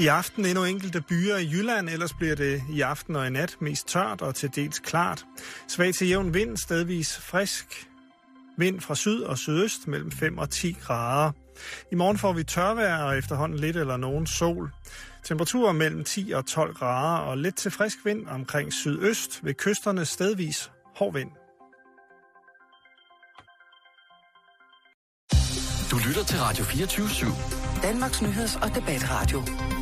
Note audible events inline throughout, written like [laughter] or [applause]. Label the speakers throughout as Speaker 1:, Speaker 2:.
Speaker 1: I aften endnu enkelte byer i Jylland, ellers bliver det i aften og i nat mest tørt og til dels klart. Svag til jævn vind, stedvis frisk. Vind fra syd og sydøst mellem 5 og 10 grader. I morgen får vi tørvejr og efterhånden lidt eller nogen sol. Temperaturer mellem 10 og 12 grader og lidt til frisk vind omkring sydøst ved kysterne stedvis hård vind.
Speaker 2: Du lytter til Radio 24 /7.
Speaker 3: Danmarks nyheds- og debatradio.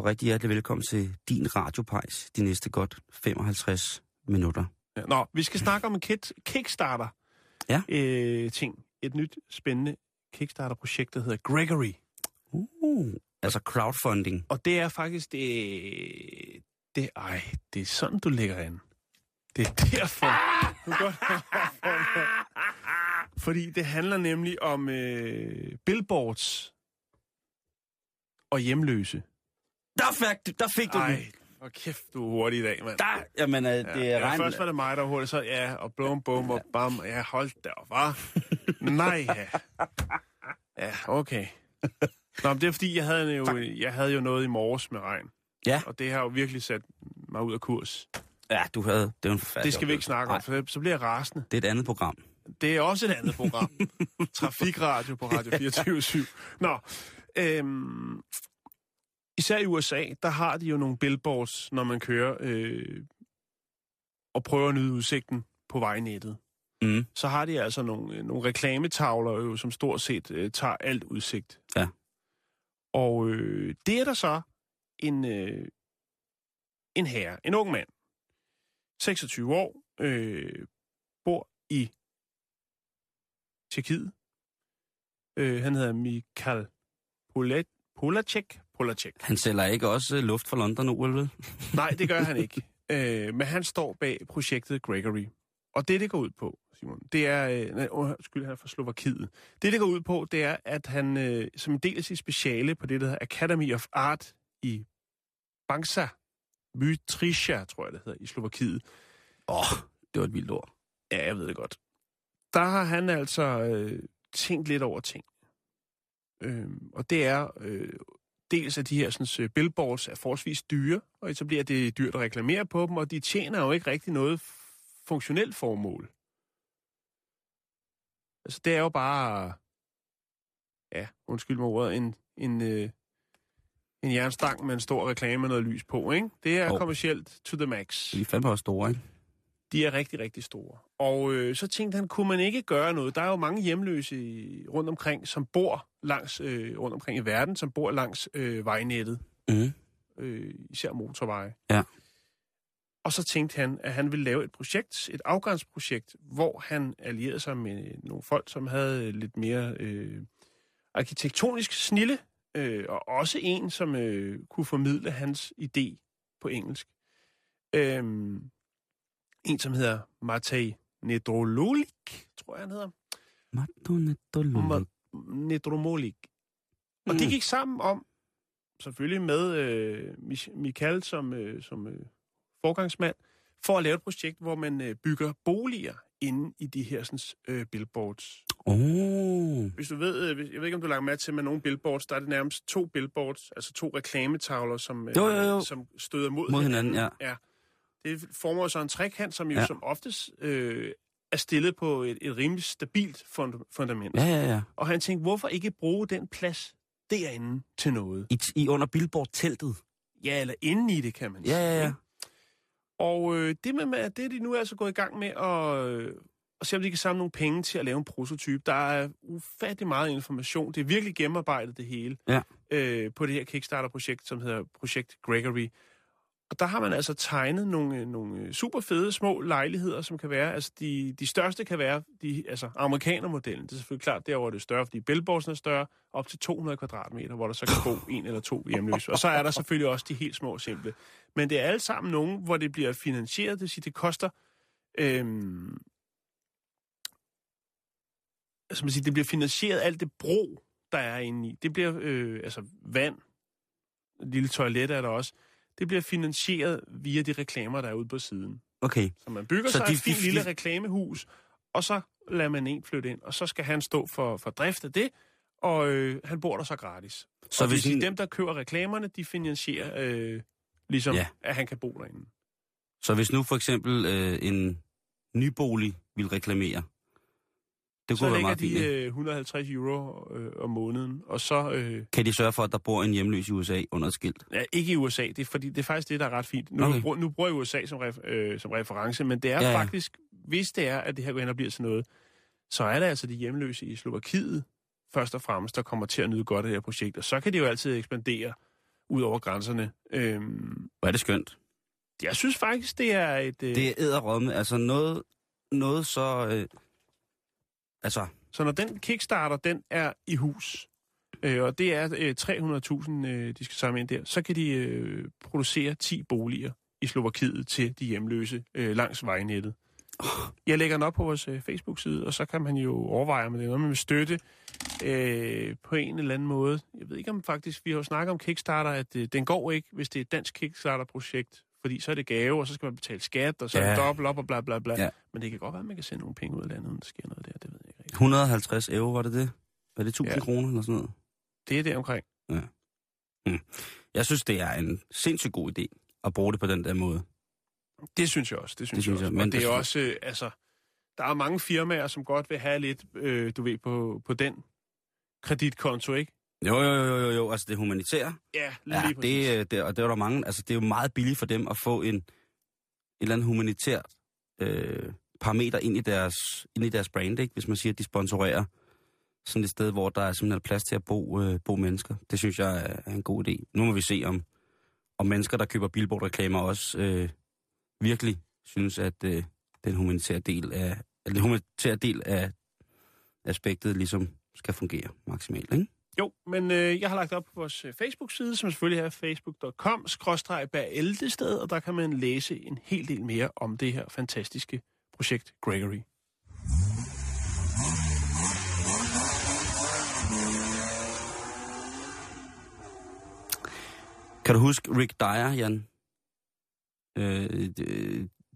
Speaker 4: Og rigtig hjertelig velkommen til din radiopejs de næste godt 55 minutter.
Speaker 5: Ja, Nå, vi skal snakke om en kit, Kickstarter.
Speaker 4: Ja.
Speaker 5: Øh, ting. Et nyt, spændende Kickstarter-projekt, der hedder Gregory.
Speaker 4: Uh, altså crowdfunding.
Speaker 5: Og det er faktisk det... det ej, det er sådan, du lægger an. Det er derfor. Du kan godt Fordi det handler nemlig om øh, billboards og hjemløse.
Speaker 4: Der fik, der fik du den.
Speaker 5: Ej, hvor kæft, du er hurtig i dag, mand.
Speaker 4: Der, jamen, øh, det er
Speaker 5: ja,
Speaker 4: regn...
Speaker 5: først var det mig, der var hurtig, så ja, og blum, bum, og bam, ja, hold da hva? Nej, ja. Ja, okay. Nå, men det er fordi, jeg havde, jo, jeg havde jo noget i morges med regn.
Speaker 4: Ja.
Speaker 5: Og det har jo virkelig sat mig ud af kurs.
Speaker 4: Ja, du havde... Det er en forfærdelig
Speaker 5: Det skal vi ikke snakke om,
Speaker 4: Nej,
Speaker 5: for så bliver jeg rasende.
Speaker 4: det er et andet program.
Speaker 5: Det er også et andet program. [laughs] Trafikradio på Radio 24 Nå, øhm, især i USA, der har de jo nogle billboards, når man kører øh, og prøver at nyde udsigten på vejnettet.
Speaker 4: Mm.
Speaker 5: Så har de altså nogle, øh, nogle reklametavler, jo, som stort set øh, tager alt udsigt.
Speaker 4: Ja.
Speaker 5: Og øh, det er der så en, øh, en herre, en ung mand, 26 år, øh, bor i Tjekkiet. Øh, han hedder Polet, Polacek. Polacek.
Speaker 4: Han sælger ikke også øh, luft fra London nu, vel? [laughs]
Speaker 5: Nej, det gør han ikke. Øh, men han står bag projektet Gregory. Og det, det går ud på, Simon, det er... Øh, nej, undskyld, han er fra Slovakiet. Det, det går ud på, det er, at han øh, som en del af sit speciale på det, der hedder Academy of Art i Bangsa, Mytricia, tror jeg, det hedder, i Slovakiet.
Speaker 4: Åh, oh, det var et vildt ord.
Speaker 5: Ja, jeg ved det godt. Der har han altså øh, tænkt lidt over ting. Øh, og det er øh, dels at de her sådan, billboards er forholdsvis dyre, og etablere det er dyrt at reklamere på dem, og de tjener jo ikke rigtig noget funktionelt formål. Altså, det er jo bare, ja, undskyld mig ordet, en, en, øh, en jernstang med en stor reklame med noget lys på, ikke? Det er
Speaker 4: Jo.
Speaker 5: kommercielt to the max.
Speaker 4: De er fandme også store, ikke?
Speaker 5: De er rigtig, rigtig store. Og øh, så tænkte han, kunne man ikke gøre noget? Der er jo mange hjemløse i, rundt omkring, som bor langs øh, rundt omkring i verden, som bor langs øh, vejnettet,
Speaker 4: Mm.
Speaker 5: øh, især motorveje.
Speaker 4: Ja.
Speaker 5: Og så tænkte han, at han ville lave et projekt, et afgangsprojekt, hvor han allierede sig med nogle folk, som havde lidt mere øh, arkitektonisk snille, øh, og også en, som øh, kunne formidle hans idé på engelsk. Øhm, en, som hedder Matej Nedrololik, tror jeg, han hedder.
Speaker 4: Madonna
Speaker 5: Nedromolik. Og
Speaker 4: Mm.
Speaker 5: de gik sammen om, selvfølgelig med øh, Mich- Michael som, øh, som øh, forgangsmand, for at lave et projekt, hvor man øh, bygger boliger inde i de her sådan, øh, billboards.
Speaker 4: Oh.
Speaker 5: Hvis du ved, øh, jeg ved ikke, om du lagt med til, med nogle billboards, der er det nærmest to billboards, altså to reklametavler, som, øh,
Speaker 4: Jo, jo, jo.
Speaker 5: som støder mod,
Speaker 4: Mod hinanden, ja.
Speaker 5: ja. Det former så en trekant, som jo
Speaker 4: Ja.
Speaker 5: ja. som oftest øh, er stillet på et, et rimelig stabilt fund- fundament.
Speaker 4: Ja, ja, ja.
Speaker 5: Og han tænkte, hvorfor ikke bruge den plads derinde til noget?
Speaker 4: I, I under billboard-teltet.
Speaker 5: Ja, eller inde i det, kan man
Speaker 4: Ja, ja, ja.
Speaker 5: ikke? Og øh, det med, med, det er de nu altså gået i gang med at, øh, at se, om de kan samle nogle penge til at lave en prototype. Der er ufattelig meget information. Det er virkelig gennemarbejdet, det hele,
Speaker 4: Ja.
Speaker 5: øh, på det her Kickstarter-projekt, som hedder Projekt Gregory. Og der har man altså tegnet nogle, øh, nogle øh, super fede små lejligheder, som kan være, altså de, de største kan være, de, altså amerikanermodellen, det er selvfølgelig klart, derovre er det større, fordi Bellborsen er større, op til 200 kvadratmeter, hvor der så kan bo [laughs] en eller to hjemløse. Og så er der selvfølgelig også de helt små simple. Men det er alle sammen nogen, hvor det bliver finansieret, det vil sige, det koster, øhm, altså man siger, det bliver finansieret alt det bro, der er inde i. Det bliver, øh, altså vand, lille toilet er der også, det bliver finansieret via de reklamer, der er ude på siden.
Speaker 4: Okay.
Speaker 5: Så man bygger
Speaker 4: Så
Speaker 5: sig
Speaker 4: de-
Speaker 5: et fint
Speaker 4: de-
Speaker 5: lille
Speaker 4: de-
Speaker 5: reklamehus, og så lader man en flytte ind, og så skal han stå for, for drift af det, og øh, han bor der så gratis.
Speaker 4: Så
Speaker 5: og
Speaker 4: hvis en-
Speaker 5: dem, der køber reklamerne, de finansierer øh, ligesom,
Speaker 4: ja.
Speaker 5: at han kan bo derinde.
Speaker 4: Så hvis nu for eksempel øh, en nybolig vil reklamere, det
Speaker 5: Så
Speaker 4: kunne være
Speaker 5: lægger
Speaker 4: meget fint,
Speaker 5: de øh, 150 euro øh, om måneden, og så... Øh,
Speaker 4: Kan de sørge for, at der bor en hjemløs i USA under et skilt?
Speaker 5: ja, ikke i USA, det er, fordi, det er faktisk det, der er ret fint. Nu,
Speaker 4: Okay.
Speaker 5: nu bruger jeg USA som, ref, øh, som reference, men det er
Speaker 4: Ja,
Speaker 5: ja, faktisk, hvis det er, at det her går hen og bliver sådan noget, så er det altså de hjemløse i Slovakiet, først og fremmest, der kommer til at nyde godt af det her projekt. Og så kan det jo altid ekspandere ud over grænserne. Øhm,
Speaker 4: Hvor er det skønt.
Speaker 5: jeg synes faktisk, det er et... Øh,
Speaker 4: Det er æderrømme. Altså noget, noget så... Øh, altså,
Speaker 5: Så når den Kickstarter, den er i hus, øh, og det er øh, 300.000, øh, de skal samle ind der, så kan de øh, producere 10 boliger i Slovakiet til de hjemløse øh, langs vejnettet. Jeg lægger den op på vores øh, Facebook-side, og så kan man jo overveje, om det er noget, man vil støtte øh, på en eller anden måde. Jeg ved ikke om faktisk, vi har jo snakket om Kickstarter, at øh, den går ikke, hvis det er et dansk Kickstarter-projekt, fordi så er det gave, og så skal man betale skat, og så ja. er
Speaker 4: Ja.
Speaker 5: det dobbelt op og bla bla bla.
Speaker 4: Ja.
Speaker 5: Ja. Men det kan godt være, at man kan sende nogle penge ud af landet, uden der sker noget der, det ved jeg ikke rigtigt.
Speaker 4: 150 euro, var det det? Var det 1000
Speaker 5: Ja.
Speaker 4: kroner eller sådan noget?
Speaker 5: Det er det omkring.
Speaker 4: Jeg synes, det er en sindssygt god idé at bruge det på den der måde.
Speaker 5: Det synes jeg også. Det synes,
Speaker 4: Det synes
Speaker 5: jeg
Speaker 4: jeg,
Speaker 5: også.
Speaker 4: men
Speaker 5: Men det er også, øh, altså, der er mange firmaer, som godt vil have lidt, øh, du ved, på, på den kreditkonto, ikke?
Speaker 4: Jo, jo, jo, jo, jo. Altså det humanitære.
Speaker 5: Ja, lige
Speaker 4: Ja,
Speaker 5: præcis.
Speaker 4: det, øh, det, og det er der mange. Altså det er jo meget billigt for dem at få en, et eller andet humanitært øh, parameter ind i deres, ind i deres brand, ikke? Hvis man siger, at de sponsorerer sådan et sted, hvor der er simpelthen plads til at bo, øh, bo mennesker. Det synes jeg er, er en god idé. Nu må vi se, om, om mennesker, der køber billboardreklamer, også øh, virkelig synes, at øh, den humanitære del af, den humanitære del af aspektet ligesom skal fungere maksimalt, ikke?
Speaker 5: Jo, men øh, jeg har lagt op på vores øh, Facebook-side, som selvfølgelig er facebook.com, sted, Eldested, og der kan man læse en hel del mere om det her fantastiske projekt Gregory.
Speaker 4: Kan du huske Rick Dyer, Jan? Øh,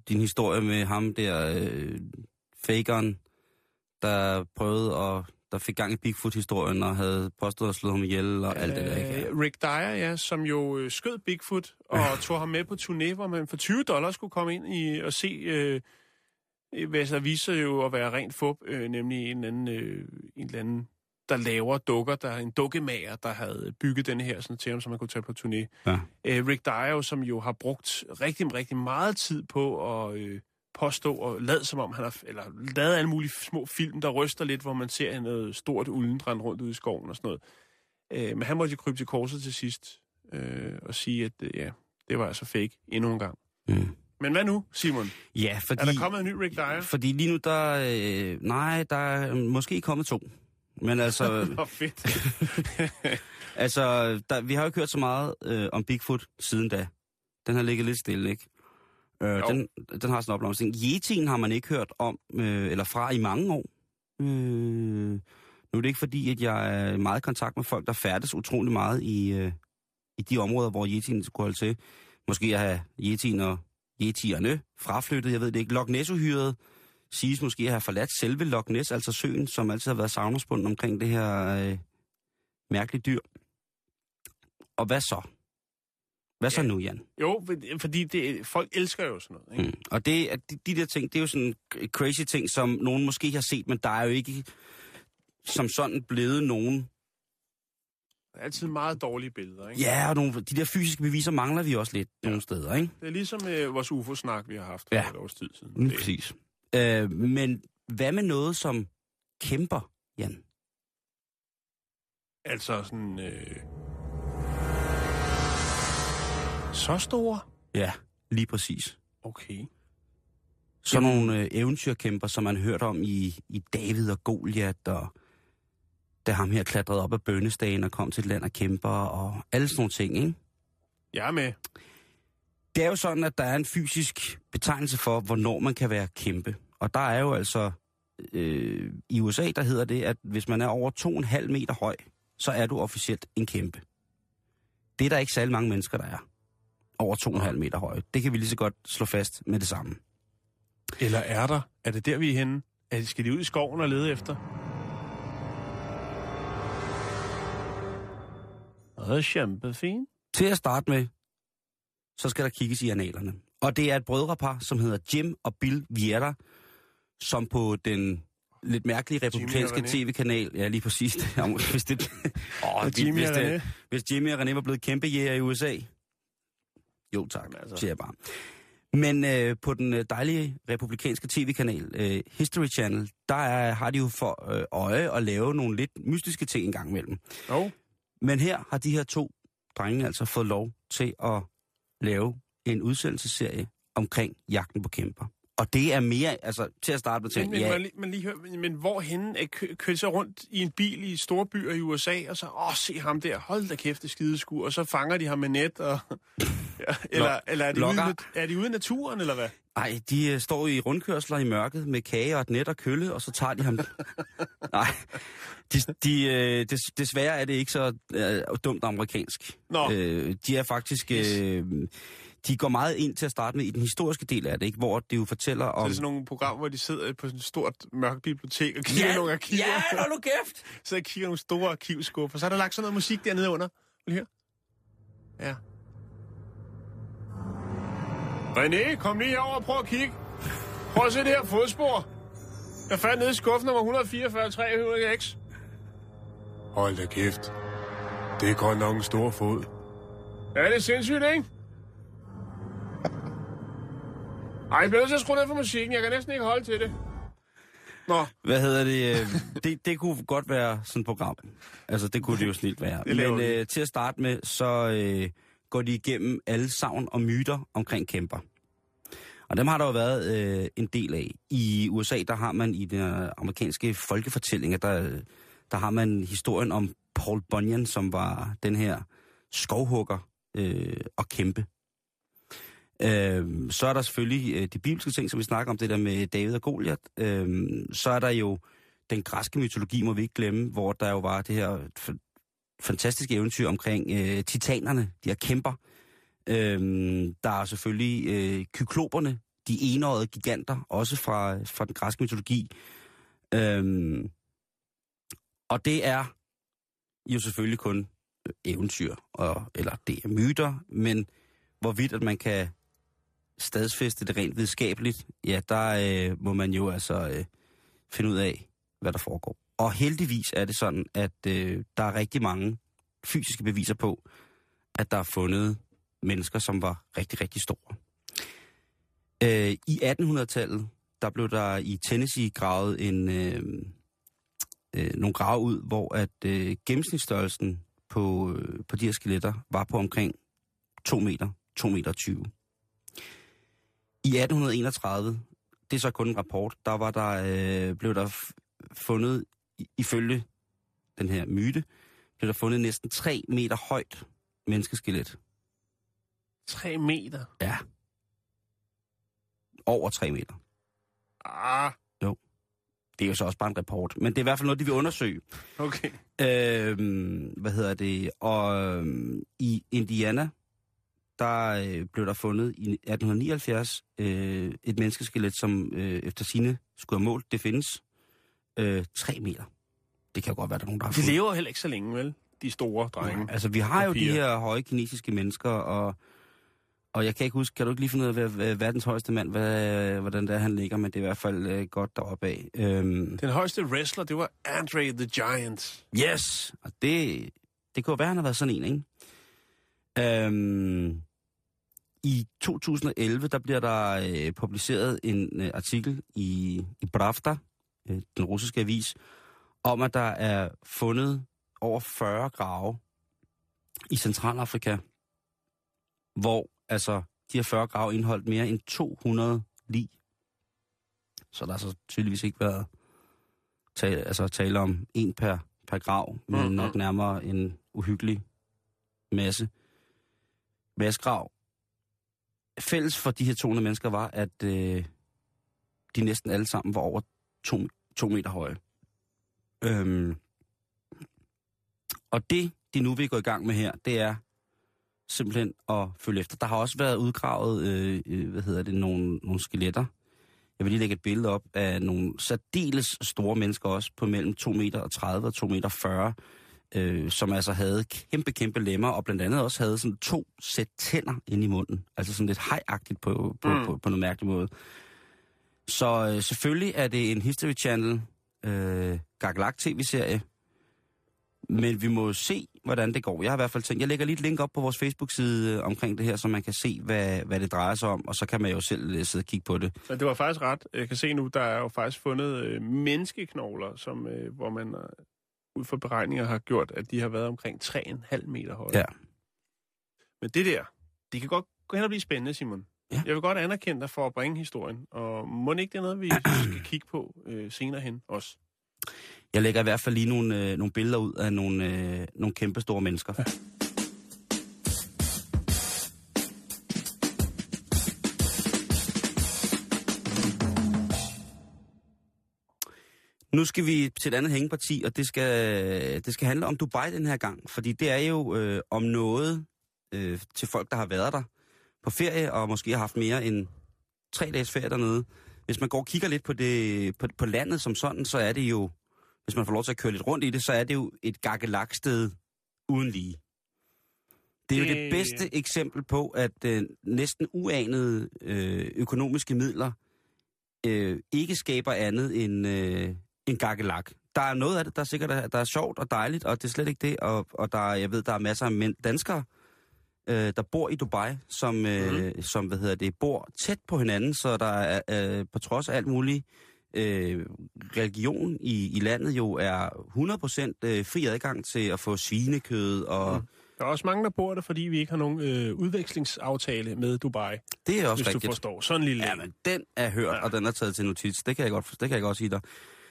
Speaker 4: din historie med ham der, øh, fakeren, der prøvede at, der fik gang i Bigfoot-historien og havde påstået at slå ham ihjel og alt det der, ikke?
Speaker 5: Øh, Rick Dyer, ja, som jo øh, skød Bigfoot og tog ham med på turné, hvor man for 20 dollars skulle komme ind i og se, øh, hvad så viser jo at være rent fup, øh, nemlig en eller, anden, øh, en eller anden, der laver dukker, der er en dukkemager, der havde bygget den her sådan, til ham, så man kunne tage på turné.
Speaker 4: Ja.
Speaker 5: Øh, Rick Dyer, som jo har brugt rigtig, rigtig meget tid på at øh, påstå og lade som om han har, eller lavet alle mulige små film, der ryster lidt, hvor man ser noget stort uldendrend rundt ude i skoven og sådan noget. Øh, men han måtte jo krybe til korset til sidst øh, og sige, at øh, ja, det var altså fake endnu en gang.
Speaker 4: Mm.
Speaker 5: Men hvad nu, Simon?
Speaker 4: Ja, fordi,
Speaker 5: Er der kommet en ny Rick Dyer?
Speaker 4: fordi lige nu, der... Øh, nej, der er måske kommet to. Men altså, [laughs]
Speaker 5: Hvor fedt. [laughs]
Speaker 4: altså der, vi har jo ikke hørt så meget øh, om Bigfoot siden da. Den har ligget lidt stille, ikke? Øh,
Speaker 5: Jo.
Speaker 4: den, den har sådan en opblomstring. Yetien har man ikke hørt om, øh, eller fra i mange år. Øh, nu er det ikke fordi, at jeg er meget i kontakt med folk, der færdes utrolig meget i, øh, i de områder, hvor Yetien skulle holde til. Måske at have Yetien og Yetierne fraflyttet, jeg ved det ikke. Loch Ness-uhyret siges måske at have forladt selve Loch Ness, altså søen, som altid har været savnersbunden omkring det her øh, mærkelige dyr. Og hvad så? Hvad så
Speaker 5: Ja.
Speaker 4: nu, Jan?
Speaker 5: jo, for- fordi det, folk elsker jo sådan noget. Ikke?
Speaker 4: Mm. Og det, er- de, de der ting, det er jo sådan crazy ting, som nogen måske har set, men der er jo ikke som sådan blevet nogen...
Speaker 5: Der er altid meget dårlige billeder. Ikke?
Speaker 4: Ja, og nogle, de der fysiske beviser mangler vi også lidt ja. nogle steder, ikke?
Speaker 5: Det er ligesom øh, vores UFO-snak, vi har haft for
Speaker 4: Ja.
Speaker 5: et års tid siden.
Speaker 4: Mm, præcis. Øh, men hvad med noget som kæmper, Jan?
Speaker 5: Altså sådan... Øh... Så store?
Speaker 4: Ja, lige præcis.
Speaker 5: Okay.
Speaker 4: Sådan nogle øh, eventyrkæmper, som man har hørt om i, i David og Goliat, og da ham her klatrede op ad bønnestagen og kom til et land og kæmper, og alle sådan nogle ting, ikke?
Speaker 5: Jeg er med.
Speaker 4: Det er jo sådan, at der er en fysisk betegnelse for, hvornår man kan være kæmpe. Og der er jo altså, øh, i USA, der hedder det, at hvis man er over 2,5 meter høj, så er du officielt en kæmpe. Det er der ikke særlig mange mennesker, der er. Over 2,5 meter høje. Det kan vi lige så godt slå fast med det samme.
Speaker 5: Eller er der? Er det der, vi er henne? Er de, skal de ud i skoven og lede efter? Det er kæmpefint.
Speaker 4: Til at starte med, så skal der kigges i analerne. Og det er et brødrepar, som hedder Jim og Bill Vieira, som på den lidt mærkelige republikanske tv-kanal, ja lige præcis, det, om- [laughs] hvis, det, oh,
Speaker 5: Jimmy
Speaker 4: hvis,
Speaker 5: og
Speaker 4: det, hvis Jimmy og René var blevet kæmpe jæger i USA. Jo tak,
Speaker 5: Jamen, altså.
Speaker 4: siger jeg bare. Men øh, på den øh, dejlige republikanske tv-kanal, øh, History Channel, der er, har de jo for øh, øje at lave nogle lidt mystiske ting en gang imellem.
Speaker 5: Jo.
Speaker 4: Men her har de her to drenge altså fået lov til at lave en udsendelsesserie omkring jagten på kæmper. Og det er mere, altså til at starte med
Speaker 5: Men,
Speaker 4: til,
Speaker 5: men,
Speaker 4: ja,
Speaker 5: ja. lige, men, lige hør, men, men hvorhenne er kø, så rundt i en bil i store byer i USA, og så, åh, se ham der, hold da kæft, det skideskur, og så fanger de ham med net, og, [laughs] ja, eller, eller er, de ude,
Speaker 4: Lokker.
Speaker 5: er de ude i naturen, eller hvad?
Speaker 4: ej, de øh, står i rundkørsler i mørket med kage og et net og kølle, og så tager de ham. [laughs] Nej, de, de, øh, des, desværre er det ikke så øh, dumt amerikansk.
Speaker 5: Nå.
Speaker 4: Øh, de er faktisk... Øh, de går meget ind til at starte med i den historiske del af det, ikke? hvor det jo fortæller
Speaker 5: Så
Speaker 4: om...
Speaker 5: er det sådan nogle programmer, hvor de sidder på sådan et stort mørkt bibliotek og kigger
Speaker 4: ja,
Speaker 5: nogle arkiver.
Speaker 4: ja, hold nu kæft! [laughs]
Speaker 5: Så jeg kigger nogle store arkivskuffer. Så er der lagt sådan noget musik dernede under. Vil du høre? Ja. René, kom lige herover og prøv at kigge. Prøv at se det her fodspor. Jeg fandt nede i skuffen nummer 144 300 X. Hold da kæft. Det er godt nok en stor fod. Ja, det er sindssygt, ikke? Ej, jeg bliver nødt til at skrue ned for musikken. Jeg kan næsten ikke holde til det. Nå,
Speaker 4: Hvad hedder det? øh, det? Det kunne godt være sådan et program. Altså, det kunne det jo snilt være. Men øh, til at starte med, så øh, går de igennem alle savn og myter omkring kæmper. Og dem har der jo været øh, en del af. I USA, der har man i den amerikanske folkefortællinger, der, der har man historien om Paul Bunyan, som var den her skovhugger øh, og kæmpe. Øh, så er der selvfølgelig øh, de bibelske ting, som vi snakker om, det der med David og Goliat. Øh, så er der jo den græske mytologi, må vi ikke glemme, hvor der jo var det her f- fantastiske eventyr omkring øh, titanerne, de her kæmper. Øh, der er selvfølgelig øh, kykloperne, de enårede giganter, også fra, fra den græske mytologi. Øh, og det er jo selvfølgelig kun øh, eventyr, og, eller det er myter, men hvorvidt at man kan stadsfæste det rent videnskabeligt, ja, der øh, må man jo altså øh, finde ud af, hvad der foregår. Og heldigvis er det sådan, at øh, der er rigtig mange fysiske beviser på, at der er fundet mennesker, som var rigtig, rigtig store. Øh, I 1800-tallet, der blev der i Tennessee gravet en, øh, øh, nogle grave ud, hvor at øh, gennemsnitsstørrelsen på, øh, på de her skeletter var på omkring 2 meter, 2 meter 20. I 1831, det er så kun en rapport, der var der, øh, blev der fundet, i- ifølge den her myte, blev der fundet næsten 3 meter højt menneskeskelet.
Speaker 5: tre meter.
Speaker 4: Ja. Over 3 meter.
Speaker 5: Ah,
Speaker 4: Det er jo så også bare en rapport, men det er i hvert fald noget, de vil undersøge.
Speaker 5: okay.
Speaker 4: Øhm, hvad hedder det? Og øhm, i Indiana, der øh, blev der fundet i 1879 øh, et menneskeskelet, som øh, efter sine skulle have målt, det findes, øh, 3 meter. Det kan jo godt være, der er nogen, der har
Speaker 5: De
Speaker 4: fundet.
Speaker 5: lever heller ikke så længe, vel? De store drenge.
Speaker 4: Altså, vi har jo de her høje kinesiske mennesker, og, og jeg kan ikke huske, kan du ikke lige finde ud af, hvad, hvad verdens højeste mand, hvad, hvordan det er, han ligger, men det er i hvert fald øh, godt deroppe af. Øhm,
Speaker 5: Den højeste wrestler, det var Andre the Giant.
Speaker 4: Yes! Og det, det kunne jo være, han har været sådan en, ikke? Øhm, I 2011, der bliver der øh, publiceret en øh, artikel i, i Pravda, øh, den russiske avis, om at der er fundet over 40 grave i Centralafrika, hvor altså de her 40 grave indeholdt mere end 200 lig. Så der har så tydeligvis ikke været tale, altså tale om en per, per grav, men
Speaker 5: Mhm.
Speaker 4: nok nærmere en uhyggelig masse. Massegrav. Fælles for de her 200 mennesker var, at øh, de næsten alle sammen var over to, to meter høje. Øhm, og det, de nu vil gå i gang med her, det er simpelthen at følge efter. Der har også været udgravet, øh, øh, hvad hedder det, nogle, nogle skeletter. Jeg vil lige lægge et billede op af nogle særdeles store mennesker også, på mellem 2 meter og 30 og 2 meter 40, øh, som altså havde kæmpe, kæmpe lemmer, og blandt andet også havde sådan to sæt tænder inde i munden. Altså sådan lidt hejagtigt på, på,
Speaker 5: Mm.
Speaker 4: på, på noget mærkelig måde. Så øh, selvfølgelig er det en History Channel øh, Gagalak tv-serie, men vi må se, hvordan det går. Jeg har i hvert fald tænkt, jeg lægger lige et link op på vores Facebook-side øh, omkring det her, så man kan se, hvad, hvad det drejer sig om, og så kan man jo selv øh, sidde og kigge på det.
Speaker 5: Men det var faktisk ret. Jeg kan se nu, der er jo faktisk fundet øh, menneskeknogler, som, øh, hvor man øh, ud fra beregninger har gjort, at de har været omkring 3,5 meter høje.
Speaker 4: Ja.
Speaker 5: Men det der, det kan godt gå hen og blive spændende, Simon.
Speaker 4: Ja.
Speaker 5: Jeg vil godt anerkende dig for at bringe historien, og må ikke det er noget, vi [clears throat] skal kigge på øh, senere hen også.
Speaker 4: Jeg lægger i hvert fald lige nogle, øh, nogle billeder ud af nogle, øh, nogle kæmpe store mennesker. Ja. Nu skal vi til et andet hængeparti, og det skal, det skal handle om Dubai den her gang. Fordi det er jo øh, om noget øh, til folk, der har været der på ferie, og måske har haft mere end tre dages ferie dernede. Hvis man går og kigger lidt på, det, på, på landet som sådan, så er det jo, hvis man får lov til at køre lidt rundt i det, så er det jo et gakkelak-sted uden lige. Det er jo det bedste eksempel på, at øh, næsten uanede øh, økonomiske midler øh, ikke skaber andet end, øh, end gakkelak. Der er noget af det, der er sikkert er, der er sjovt og dejligt, og det er slet ikke det. Og, og der, er- jeg ved, der er masser af mænd, danskere, øh, der bor i Dubai, som, øh, mm. som hvad hedder det, bor tæt på hinanden, så der er øh, på trods af alt muligt øh, religion i, i landet jo er 100% øh, fri adgang til at få svinekød, og mm.
Speaker 5: Der er også mange, der bor der, fordi vi ikke har nogen øh, udvekslingsaftale med Dubai,
Speaker 4: det er også
Speaker 5: hvis du
Speaker 4: rigtigt.
Speaker 5: forstår. Sådan en lille
Speaker 4: Ja, men den er hørt,
Speaker 5: ja.
Speaker 4: og den er taget til notits. Det kan jeg godt, det kan jeg godt sige dig.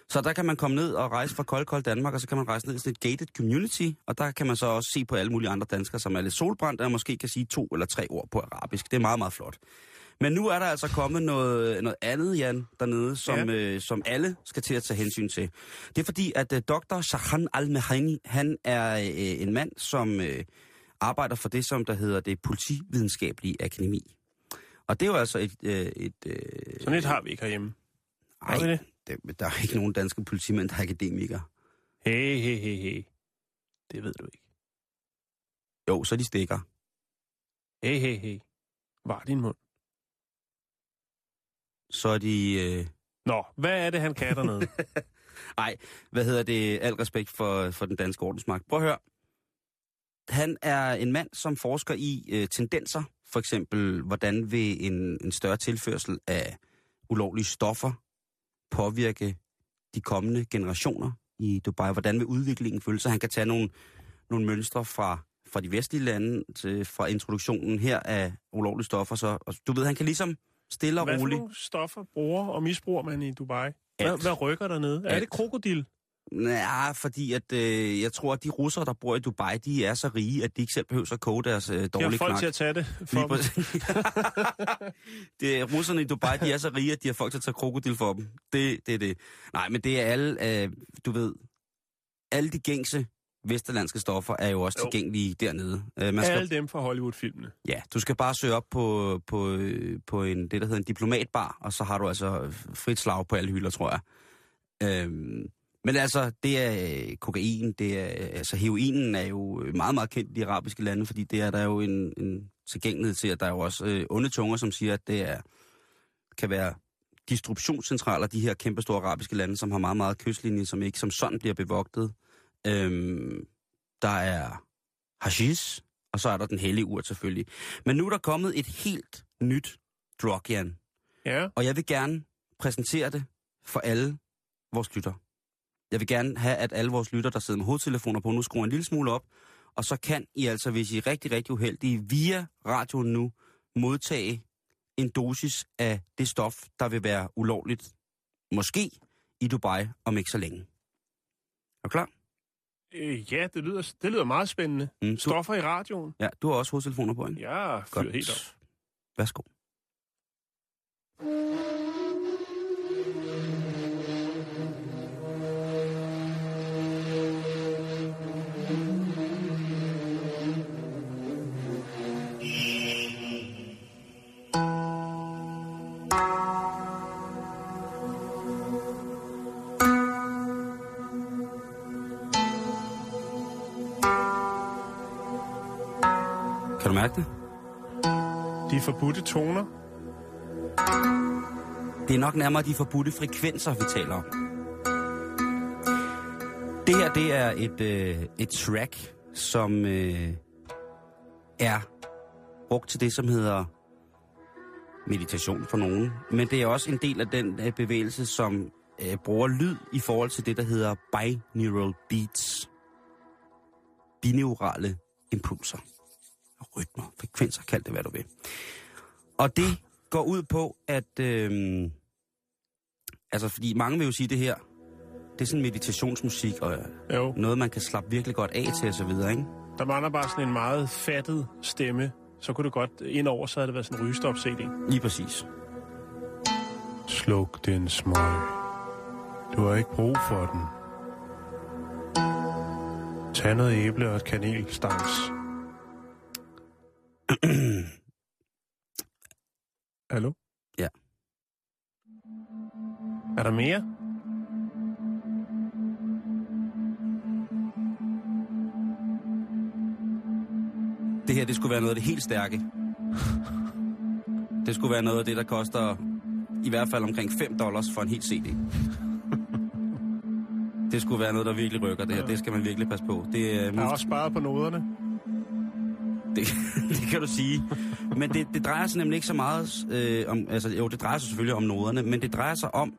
Speaker 4: Så der kan man komme ned og rejse fra kold, kold Danmark, og så kan man rejse ned i sådan et gated community, og der kan man så også se på alle mulige andre danskere, som er lidt solbrændte, og måske kan sige to eller tre ord på arabisk. Det er meget, meget flot. Men nu er der altså kommet noget, noget andet, Jan, dernede, som,
Speaker 5: Ja.
Speaker 4: øh, som alle skal til at tage hensyn til. Det er fordi, at øh, dr. Shahan al-Mehani, han er øh, en mand, som øh, arbejder for det, som der hedder det politividenskabelige akademi. Og det er jo altså et... Øh, et øh,
Speaker 5: Sådan et har vi ikke herhjemme. Har vi
Speaker 4: ej,
Speaker 5: det?
Speaker 4: Det, der er ikke nogen danske politimænd, der er akademikere.
Speaker 5: Hey, hey, hey, hey. Det ved du ikke.
Speaker 4: Jo, så de stikker.
Speaker 5: Hey, hey, hey. Var din mund.
Speaker 4: Så er de... Øh,
Speaker 5: Nå, hvad er det, han kan dernede? [laughs]
Speaker 4: ej, hvad hedder det? Al respekt for, for den danske ordensmagt. Prøv at høre. Han er en mand, som forsker i øh, tendenser. For eksempel, hvordan vil en, en større tilførsel af ulovlige stoffer påvirke de kommende generationer i Dubai? Hvordan vil udviklingen følge sig? Han kan tage nogle, nogle mønstre fra, fra de vestlige lande, til, fra introduktionen her af ulovlige stoffer. Så, og du ved, han kan ligesom stille og
Speaker 5: Hvad
Speaker 4: roligt...
Speaker 5: nogle stoffer bruger og misbruger man i Dubai? Hvad,
Speaker 4: Alt.
Speaker 5: hvad rykker dernede? Er
Speaker 4: Alt.
Speaker 5: det krokodil?
Speaker 4: Ja, fordi at, øh, jeg tror, at de russere, der bor i Dubai, de er så rige, at de ikke selv behøver at koge deres øh,
Speaker 5: De har
Speaker 4: dårlige
Speaker 5: folk
Speaker 4: knak.
Speaker 5: til at tage det for
Speaker 4: Lige
Speaker 5: dem. [laughs]
Speaker 4: det, russerne i Dubai, de er så rige, at de har folk til at tage krokodil for dem. Det, det er det. Nej, men det er alle, øh, du ved, alle de gængse vesterlandske stoffer er jo også
Speaker 5: Jo.
Speaker 4: tilgængelige dernede. Øh, man skal,
Speaker 5: Alle dem fra Hollywood-filmene.
Speaker 4: ja, du skal bare søge op på, på, øh, på en, det, der hedder en diplomatbar, og så har du altså frit slag på alle hylder, tror jeg. Øhm, men altså, det er øh, kokain, det er, altså heroinen er jo meget, meget kendt i de arabiske lande, fordi det er der jo en, en tilgængelighed til, at der er jo også øh, onde tunger, som siger, at det er, kan være distributionscentraler, de her kæmpe store arabiske lande, som har meget, meget kystlinje, som ikke som sådan bliver bevogtet. Øhm, der er hashish, og så er der den hellige urt selvfølgelig. Men nu er der kommet et helt nyt drug, Jan.
Speaker 5: Ja,
Speaker 4: Og jeg vil gerne præsentere det for alle vores lytter. Jeg vil gerne have, at alle vores lytter, der sidder med hovedtelefoner på, nu skruer en lille smule op. Og så kan I altså, hvis I er rigtig, rigtig uheldige, via radioen nu, modtage en dosis af det stof, der vil være ulovligt, måske i Dubai om ikke så længe. Er du klar?
Speaker 5: Øh, ja, det lyder, det lyder meget spændende.
Speaker 4: Mm, du,
Speaker 5: Stoffer i radioen.
Speaker 4: ja, du har også hovedtelefoner på, ikke?
Speaker 5: Ja, fyr helt op.
Speaker 4: Værsgo. Det?
Speaker 5: De forbudte toner.
Speaker 4: Det er nok nærmere de forbudte frekvenser, vi taler om. Det her, det er et, øh, et track, som øh, er brugt til det, som hedder meditation for nogen. Men det er også en del af den øh, bevægelse, som øh, bruger lyd i forhold til det, der hedder binaural beats. Binaurale impulser. Rytmer, frekvenser, kald det hvad du vil. Og det går ud på, at... Øh, altså, fordi mange vil jo sige det her, det er sådan meditationsmusik, og
Speaker 5: Jo,
Speaker 4: noget, man kan slappe virkelig godt af til, og så videre, ikke?
Speaker 5: der mangler bare sådan en meget fattet stemme. Så kunne det godt, indover, så havde det været sådan en rygestop-CD.
Speaker 4: Lige præcis.
Speaker 5: Sluk den smøg. Du har ikke brug for den. Tag noget æble og et kanelstangs. Hallo?
Speaker 4: Ja.
Speaker 5: Er der mere?
Speaker 4: Det her, det skulle være noget af det helt stærke. Det skulle være noget af det, der koster i hvert fald omkring 5 dollars for en hel CD. Det skulle være noget, der virkelig rykker det her. Det skal man virkelig passe på. Det, er,
Speaker 5: Jeg har også sparet på noderne.
Speaker 4: Det, [laughs] det kan du sige. Men det, det drejer sig nemlig ikke så meget øh, om... Altså, jo, det drejer sig selvfølgelig om noderne, men det drejer sig om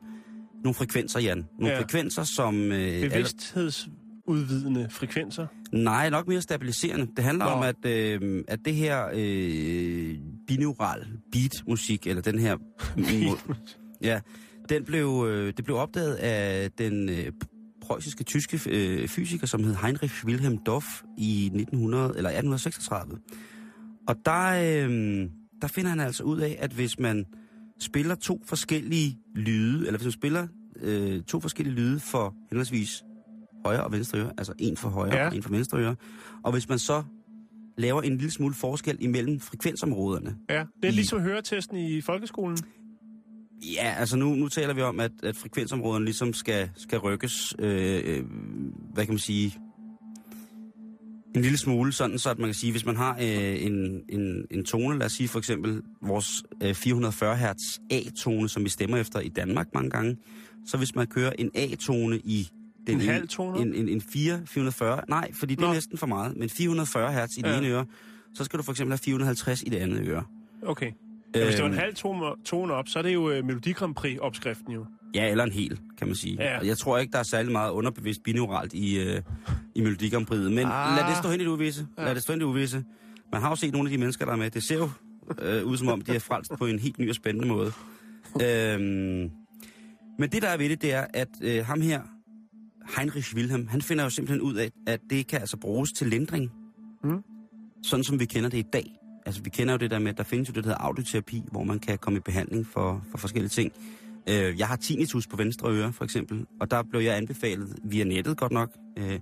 Speaker 4: nogle frekvenser, Jan. Nogle
Speaker 5: Ja.
Speaker 4: frekvenser, som... Øh,
Speaker 5: Bevidsthedsudvidende frekvenser.
Speaker 4: Nej, nok mere stabiliserende. Det handler
Speaker 5: Nå.
Speaker 4: Om, at, øh, at det her øh, binaural beat-musik, eller den her... [laughs] ja, den blev, øh, det blev opdaget af den øh, preussiske tyske øh, fysiker, som hed Heinrich Wilhelm Dorf i 1900, eller 1836. Og der, øh, der finder han altså ud af, at hvis man spiller to forskellige lyde, eller hvis man spiller øh, to forskellige lyde for henholdsvis højre og venstre øre, altså en for højre
Speaker 5: ja.
Speaker 4: og en for venstre øre, og hvis man så laver en lille smule forskel imellem frekvensområderne.
Speaker 5: Ja, det er
Speaker 4: I-
Speaker 5: ligesom høretesten i folkeskolen.
Speaker 4: Ja, altså nu, nu taler vi om, at, at frekvensområderne ligesom skal, skal rykkes, øh, øh, hvad kan man sige, en lille smule, sådan så at man kan sige, hvis man har øh, en, en, en tone, lad os sige for eksempel vores øh, 440 Hz A-tone, som vi stemmer efter i Danmark mange gange, så hvis man kører en A-tone i den
Speaker 5: En
Speaker 4: ene-
Speaker 5: halv tone?
Speaker 4: En, en, en 4, 440, nej, fordi det er
Speaker 5: Nå.
Speaker 4: næsten for meget, men 440 Hz i det
Speaker 5: Ja.
Speaker 4: ene øre, så skal du for eksempel have 450 i det andet øre.
Speaker 5: Okay. Ja, hvis det var en
Speaker 4: Øhm,
Speaker 5: halv tone, tone op, så er det jo uh, Melodi Grand Prix-opskriften jo.
Speaker 4: Ja, eller en hel, kan man sige.
Speaker 5: Ja.
Speaker 4: Og jeg tror ikke, der er særlig meget underbevidst binauralt i, øh, i Melodi Grand Prix'et. Men
Speaker 5: ah.
Speaker 4: lad det stå hen i det uvisse.
Speaker 5: Ja.
Speaker 4: Lad det stå hen i det uvisse. Man har jo set nogle af de mennesker, der er med. Det ser jo øh, ud som om, de er frelst på en helt ny og spændende måde. øhm, men det, der er ved det, det er, at øh, ham her, Heinrich Wilhelm, han finder jo simpelthen ud af, at det kan altså bruges til lindring.
Speaker 5: Mm.
Speaker 4: Sådan som vi kender det i dag. Altså, vi kender jo det der med, at der findes jo det, der hedder audioterapi, hvor man kan komme i behandling for, for forskellige ting. Øh, jeg har tinnitus på venstre øre, for eksempel, og der blev jeg anbefalet via nettet godt nok, øh,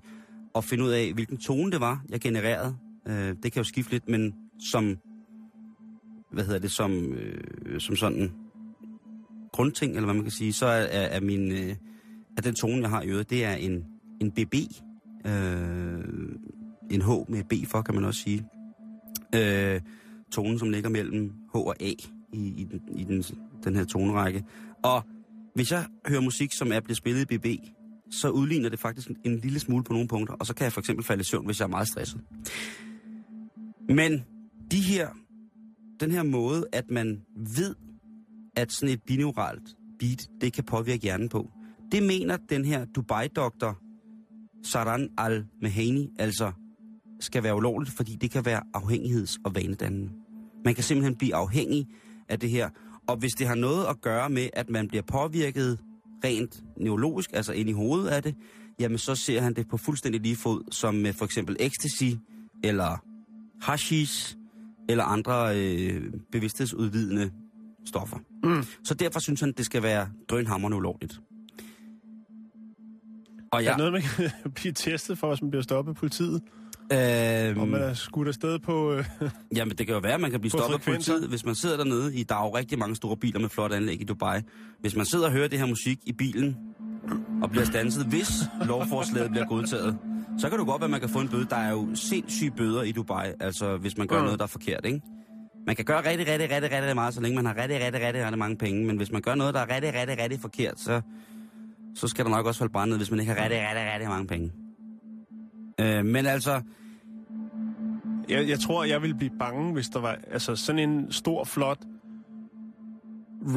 Speaker 4: at finde ud af, hvilken tone det var, jeg genererede. Øh, det kan jo skifte lidt, men som, hvad hedder det, som, øh, som sådan grundting, eller hvad man kan sige, så er, er, er min, øh, er den tone, jeg har i øret, det er en, en BB, øh, en H med B for, kan man også sige. Øh, tonen, som ligger mellem H og A i, i, den, i den, den her tonerække. Og hvis jeg hører musik, som er blevet spillet i BB, så udligner det faktisk en, en lille smule på nogle punkter, og så kan jeg for eksempel falde i søvn, hvis jeg er meget stresset. Men de her, den her måde, at man ved, at sådan et binauralt beat, det kan påvirke hjernen på, det mener den her Dubai-doktor Saran al-Mehani altså skal være ulovligt, fordi det kan være afhængigheds- og vanedannende. Man kan simpelthen blive afhængig af det her. Og hvis det har noget at gøre med, at man bliver påvirket rent neurologisk, altså ind i hovedet af det, jamen så ser han det på fuldstændig lige fod, som med for eksempel ecstasy, eller hashish, eller andre øh, bevidsthedsudvidende stoffer.
Speaker 5: Mm.
Speaker 4: Så derfor synes han, det skal være drønhammerende ulovligt. Og
Speaker 5: Ja. Er det noget, man kan [laughs] blive testet for, hvis man bliver stoppet af politiet?
Speaker 4: Øh,
Speaker 5: Og man er skudt afsted på... Øh, [laughs]
Speaker 4: Jamen, det kan jo være, at man kan blive
Speaker 5: På
Speaker 4: stoppet af
Speaker 5: frekvenser.
Speaker 4: politiet, hvis man sidder dernede i... Der er jo rigtig mange store biler med flot anlæg i Dubai. Hvis man sidder og hører det her musik i bilen, og bliver stanset, hvis lovforslaget bliver godtaget, så kan du godt være, at man kan få en bøde. Der er jo sindssyge bøder i Dubai, altså hvis man gør
Speaker 5: Mm.
Speaker 4: noget, der er forkert, ikke? Man kan gøre rigtig, rigtig, rigtig, rigtig meget, så længe man har rigtig, rigtig, rigtig, rigtig mange penge. Men hvis man gør noget, der er rigtig, rigtig, rigtig forkert, så, så skal der nok også falde brand ned, hvis man ikke har rigtig, rigtig, rigtig mange penge. Øh, men altså,
Speaker 5: jeg, jeg tror, jeg ville blive bange, hvis der var altså, sådan en stor, flot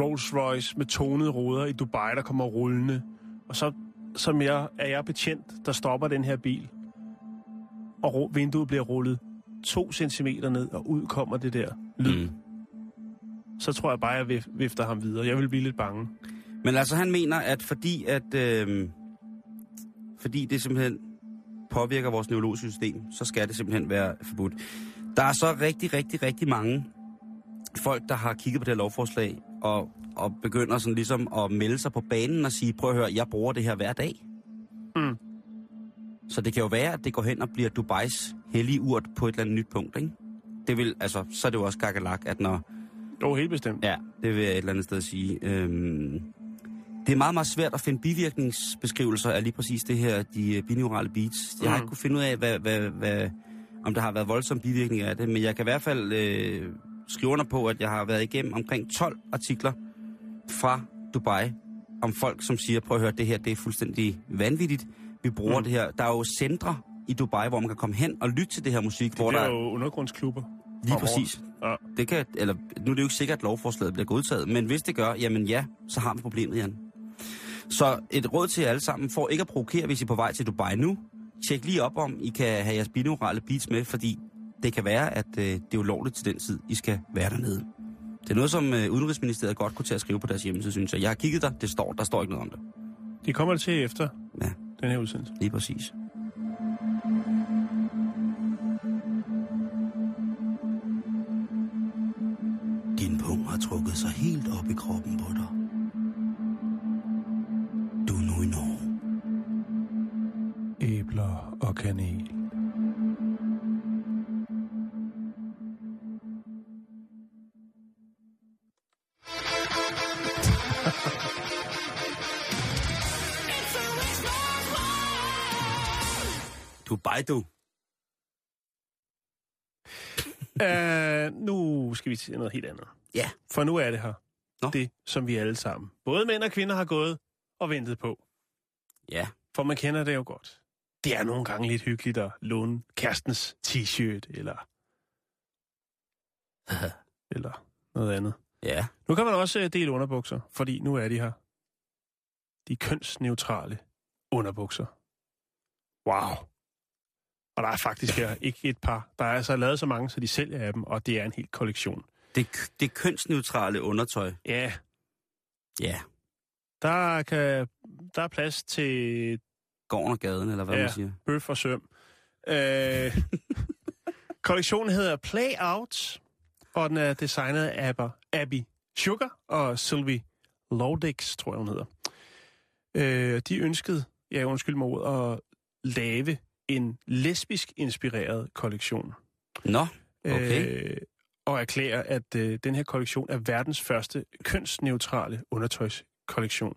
Speaker 5: Rolls Royce med tonede ruder i Dubai, der kommer rullende. Og så som jeg, er jeg betjent, der stopper den her bil, og vinduet bliver rullet to centimeter ned, og ud kommer det der lyd.
Speaker 4: mm.
Speaker 5: Så tror jeg bare, jeg vif- vifter ham videre. Jeg vil blive lidt bange.
Speaker 4: Men altså, han mener, at fordi, at, øh, fordi det simpelthen påvirker vores neurologiske system, så skal det simpelthen være forbudt. Der er så rigtig, rigtig, rigtig mange folk, der har kigget på det her lovforslag, og, og begynder sådan ligesom at melde sig på banen og sige, prøv at høre, jeg bruger det her hver dag.
Speaker 5: Mm.
Speaker 4: Så det kan jo være, at det går hen og bliver Dubais hellige urt på et eller andet nyt punkt, ikke? Det vil, altså, så er det jo også gakkelak, at når,
Speaker 5: Jo, helt bestemt.
Speaker 4: Ja, det vil jeg et eller andet sted sige. Øhm, det er meget, meget svært at finde bivirkningsbeskrivelser af lige præcis det her, de øh, binaurale beats. Jeg har
Speaker 5: Mm.
Speaker 4: ikke kunne finde ud af, hvad, hvad, hvad, om der har været voldsomme bivirkninger af det, men jeg kan i hvert fald øh, skrive under på, at jeg har været igennem omkring 12 artikler fra Dubai om folk, som siger, prøv at høre, det her det er fuldstændig vanvittigt. Vi bruger
Speaker 5: Mm.
Speaker 4: det her. Der er jo centre i Dubai, hvor man kan komme hen og lytte til det her musik, hvor
Speaker 5: Det
Speaker 4: der
Speaker 5: er jo undergrundsklubber.
Speaker 4: Lige præcis.
Speaker 5: Ja.
Speaker 4: Det kan, eller, nu er det jo ikke sikkert, at lovforslaget bliver godtaget, men hvis det gør, jamen ja, så har vi problemet, Jan. Så et råd til jer alle sammen, for ikke at provokere, hvis I er på vej til Dubai nu, tjek lige op, om I kan have jeres binaurale beats med, fordi det kan være, at øh, det er ulovligt til den tid, I skal være dernede. Det er noget, som øh, Udenrigsministeriet godt kunne tage at skrive på deres hjemmeside, synes jeg. Jeg har kigget der, det står, der står ikke noget om det.
Speaker 5: De kommer det til efter
Speaker 4: Ja.
Speaker 5: den her udsendelse.
Speaker 4: Lige præcis. Din pung har trukket sig helt op i kroppen
Speaker 5: og kanel.
Speaker 4: Dubai, du.
Speaker 5: Uh, [laughs] nu skal vi til noget helt andet.
Speaker 4: Ja.
Speaker 5: For nu er det her.
Speaker 4: Nå.
Speaker 5: Det, som vi alle sammen, både mænd og kvinder, har gået og ventet på.
Speaker 4: Ja.
Speaker 5: For man kender det jo godt. Det er nogle gange lidt hyggeligt at låne kærestens t-shirt, eller, [laughs] eller noget andet.
Speaker 4: Ja.
Speaker 5: Nu kan man også øh, dele underbukser, fordi nu er de her. De kønsneutrale underbukser. Wow. Og der er faktisk her [laughs] ikke et par. Der er altså lavet så mange, så de sælger af dem, og det er en hel kollektion.
Speaker 4: Det, det kønsneutrale undertøj.
Speaker 5: Ja,
Speaker 4: Ja.
Speaker 5: der, kan, der er plads til
Speaker 4: Gården og gaden, eller hvad
Speaker 5: Ja.
Speaker 4: man siger.
Speaker 5: bøf og søm. Øh, [laughs] kollektionen hedder Play Out, og den er designet af Abba, Abby Sugar og Sylvie Lodix, tror jeg, hun hedder. Øh, de ønskede, ja undskyld mig ordet, at lave en lesbisk inspireret kollektion.
Speaker 4: Nå, okay.
Speaker 5: Øh, og erklære, at øh, den her kollektion er verdens første kønsneutrale undertøjskollektion.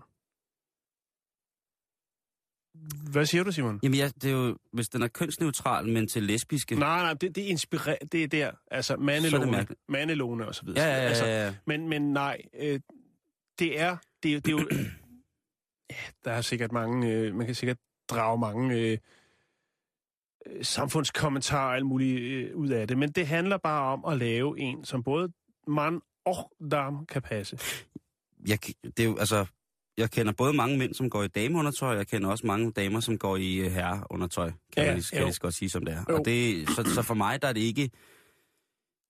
Speaker 5: Hvad siger du, Simon?
Speaker 4: Jamen, ja, det er jo, hvis den er kønsneutral, men til lesbiske...
Speaker 5: Nej, nej, det, det, inspirer, det er der. Altså mandelone, mandelone og så videre.
Speaker 4: Ja, ja, ja,
Speaker 5: Altså,
Speaker 4: ja, ja.
Speaker 5: men, men nej, øh, det er, det, det er jo... [clears throat] ja, der er sikkert mange, øh, man kan sikkert drage mange øh, øh, samfundskommentarer og alt muligt øh, ud af det, men det handler bare om at lave en, som både mand og dame kan passe.
Speaker 4: jeg, det er jo, altså, jeg kender både mange mænd, som går i dameundertøj, og jeg kender også mange damer, som går i uh, herreundertøj, kan
Speaker 5: Ja,
Speaker 4: kan
Speaker 5: jo.
Speaker 4: jeg godt sige, som det er.
Speaker 5: Jo.
Speaker 4: Og det, så, så for mig, der er det ikke...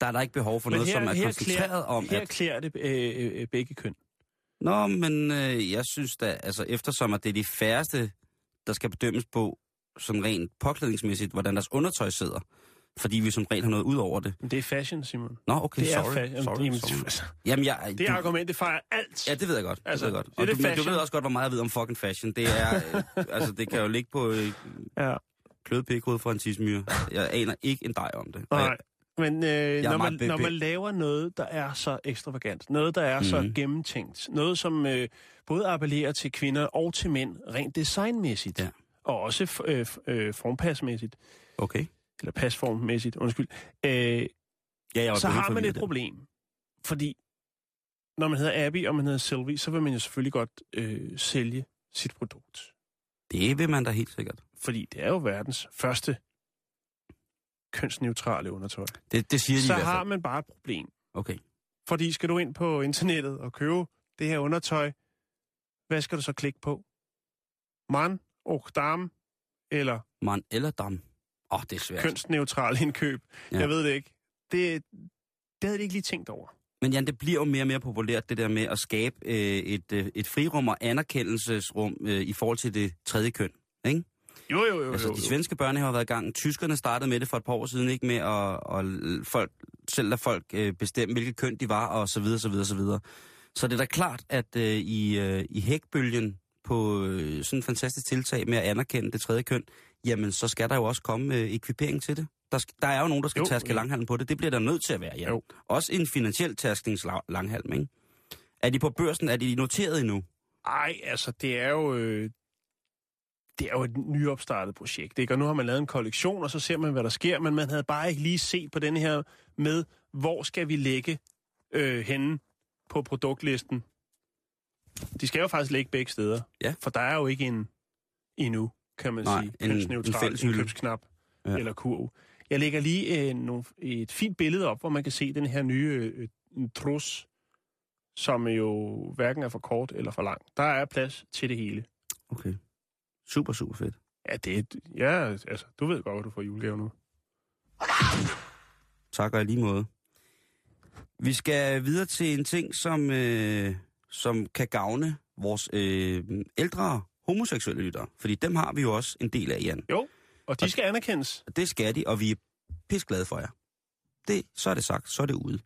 Speaker 4: Der er der ikke behov for
Speaker 5: Men
Speaker 4: noget,
Speaker 5: her,
Speaker 4: som er
Speaker 5: her
Speaker 4: koncentreret
Speaker 5: klæder,
Speaker 4: om,
Speaker 5: Her
Speaker 4: at...
Speaker 5: klæder det øh, øh, begge køn.
Speaker 4: Nå, men øh, jeg synes da, altså eftersom at det er de færreste, der skal bedømmes på, sådan rent påklædningsmæssigt, hvordan deres undertøj sidder. Fordi vi som regel har noget ud over det.
Speaker 5: Men det er fashion, Simon.
Speaker 4: Nå, okay,
Speaker 5: Det er
Speaker 4: sorry.
Speaker 5: fa-
Speaker 4: sorry,
Speaker 5: Jamen,
Speaker 4: sorry.
Speaker 5: altså,
Speaker 4: Jamen, jeg,
Speaker 5: Det
Speaker 4: du,
Speaker 5: argument, det fejrer alt.
Speaker 4: Ja, det ved jeg godt.
Speaker 5: Altså,
Speaker 4: det ved jeg godt.
Speaker 5: er
Speaker 4: Og
Speaker 5: det
Speaker 4: du, men du ved også godt, hvor meget jeg ved om fucking fashion. Det er, [laughs] øh, altså, det kan jo ligge på øh,
Speaker 5: Ja.
Speaker 4: kløde pikhoved fra en tismyre. Jeg aner ikke en dej om det.
Speaker 5: Nej.
Speaker 4: jeg-
Speaker 5: Men øh, når, man, når man laver noget, der er så ekstravagant, noget, der er så
Speaker 4: Mhm.
Speaker 5: gennemtænkt, noget, som øh, både appellerer til kvinder og til mænd, rent designmæssigt,
Speaker 4: Ja.
Speaker 5: og også øh, øh, formpasmæssigt,
Speaker 4: Okay.
Speaker 5: Eller pasformmæssigt, undskyld, øh,
Speaker 4: Ja, jeg
Speaker 5: så har man et
Speaker 4: der.
Speaker 5: problem. Fordi når man hedder Abby, og man hedder Sylvie, så vil man jo selvfølgelig godt øh, sælge sit produkt.
Speaker 4: Det vil man da helt sikkert.
Speaker 5: Fordi det er jo verdens første kønsneutrale undertøj.
Speaker 4: Det, det siger de
Speaker 5: Så
Speaker 4: i hvert
Speaker 5: har man bare et problem.
Speaker 4: Okay.
Speaker 5: Fordi skal du ind på internettet og købe det her undertøj, hvad skal du så klikke på? Man og dame eller
Speaker 4: Man eller dam. Åh, oh, det er svært.
Speaker 5: kønsneutral indkøb?
Speaker 4: Ja.
Speaker 5: Jeg ved det ikke. Det, det havde de ikke lige tænkt over.
Speaker 4: Men Jan, det bliver jo mere og mere populært, det der med at skabe øh, et, øh, et frirum og anerkendelsesrum øh, i forhold til det tredje køn. Ikke?
Speaker 5: Jo, jo, jo.
Speaker 4: Altså,
Speaker 5: jo,
Speaker 4: de
Speaker 5: jo.
Speaker 4: svenske børnehaver har været i gang. Tyskerne startede med det for et par år siden, ikke med at, at folk, selv lade folk øh, bestemme, hvilket køn de var, og så videre, så videre, så videre. Så det er da klart, at øh, i, øh, i hækbølgen på øh, sådan en fantastisk tiltag med at anerkende det tredje køn, jamen så skal der jo også komme øh, ekvipering til det. Der, skal, der er jo nogen, der skal
Speaker 5: Jo,
Speaker 4: taske
Speaker 5: jo.
Speaker 4: langhalm på det. Det bliver der nødt til at være, ja.
Speaker 5: Jo.
Speaker 4: Også en finansiel taskningslanghalm, ikke? Er de på børsen? Er de noteret endnu?
Speaker 5: Ej, altså, det er jo... Øh, det er jo et nyopstartet projekt, ikke? Og nu har man lavet en kollektion, og så ser man, hvad der sker, men man havde bare ikke lige set på den her med, hvor skal vi lægge øh, henne på produktlisten. De skal jo faktisk ligge begge steder.
Speaker 4: Ja.
Speaker 5: For der er jo ikke en endnu, kan man
Speaker 4: Nej,
Speaker 5: sige,
Speaker 4: en- en
Speaker 5: kønsneutral
Speaker 4: fælles hylde.
Speaker 5: indkøbsknap
Speaker 4: Ja.
Speaker 5: eller kurv. Jeg lægger lige øh, nogle, et fint billede op, hvor man kan se den her nye øh, en trus, som jo hverken er for kort eller for lang. Der er plads til det hele.
Speaker 4: Okay. Super, super fedt.
Speaker 5: Ja, det er, ja, altså, du ved godt, hvad du får julegave nu.
Speaker 4: Tak og lige måde. Vi skal videre til en ting, som, øh, som kan gavne vores øh, ældre homoseksuelle lyttere. Fordi dem har vi jo også en del af, Jan.
Speaker 5: Jo, og de
Speaker 4: Og-
Speaker 5: skal anerkendes.
Speaker 4: Det skal de, og vi er pisseglade for jer. Det, så er det sagt, så er det ude.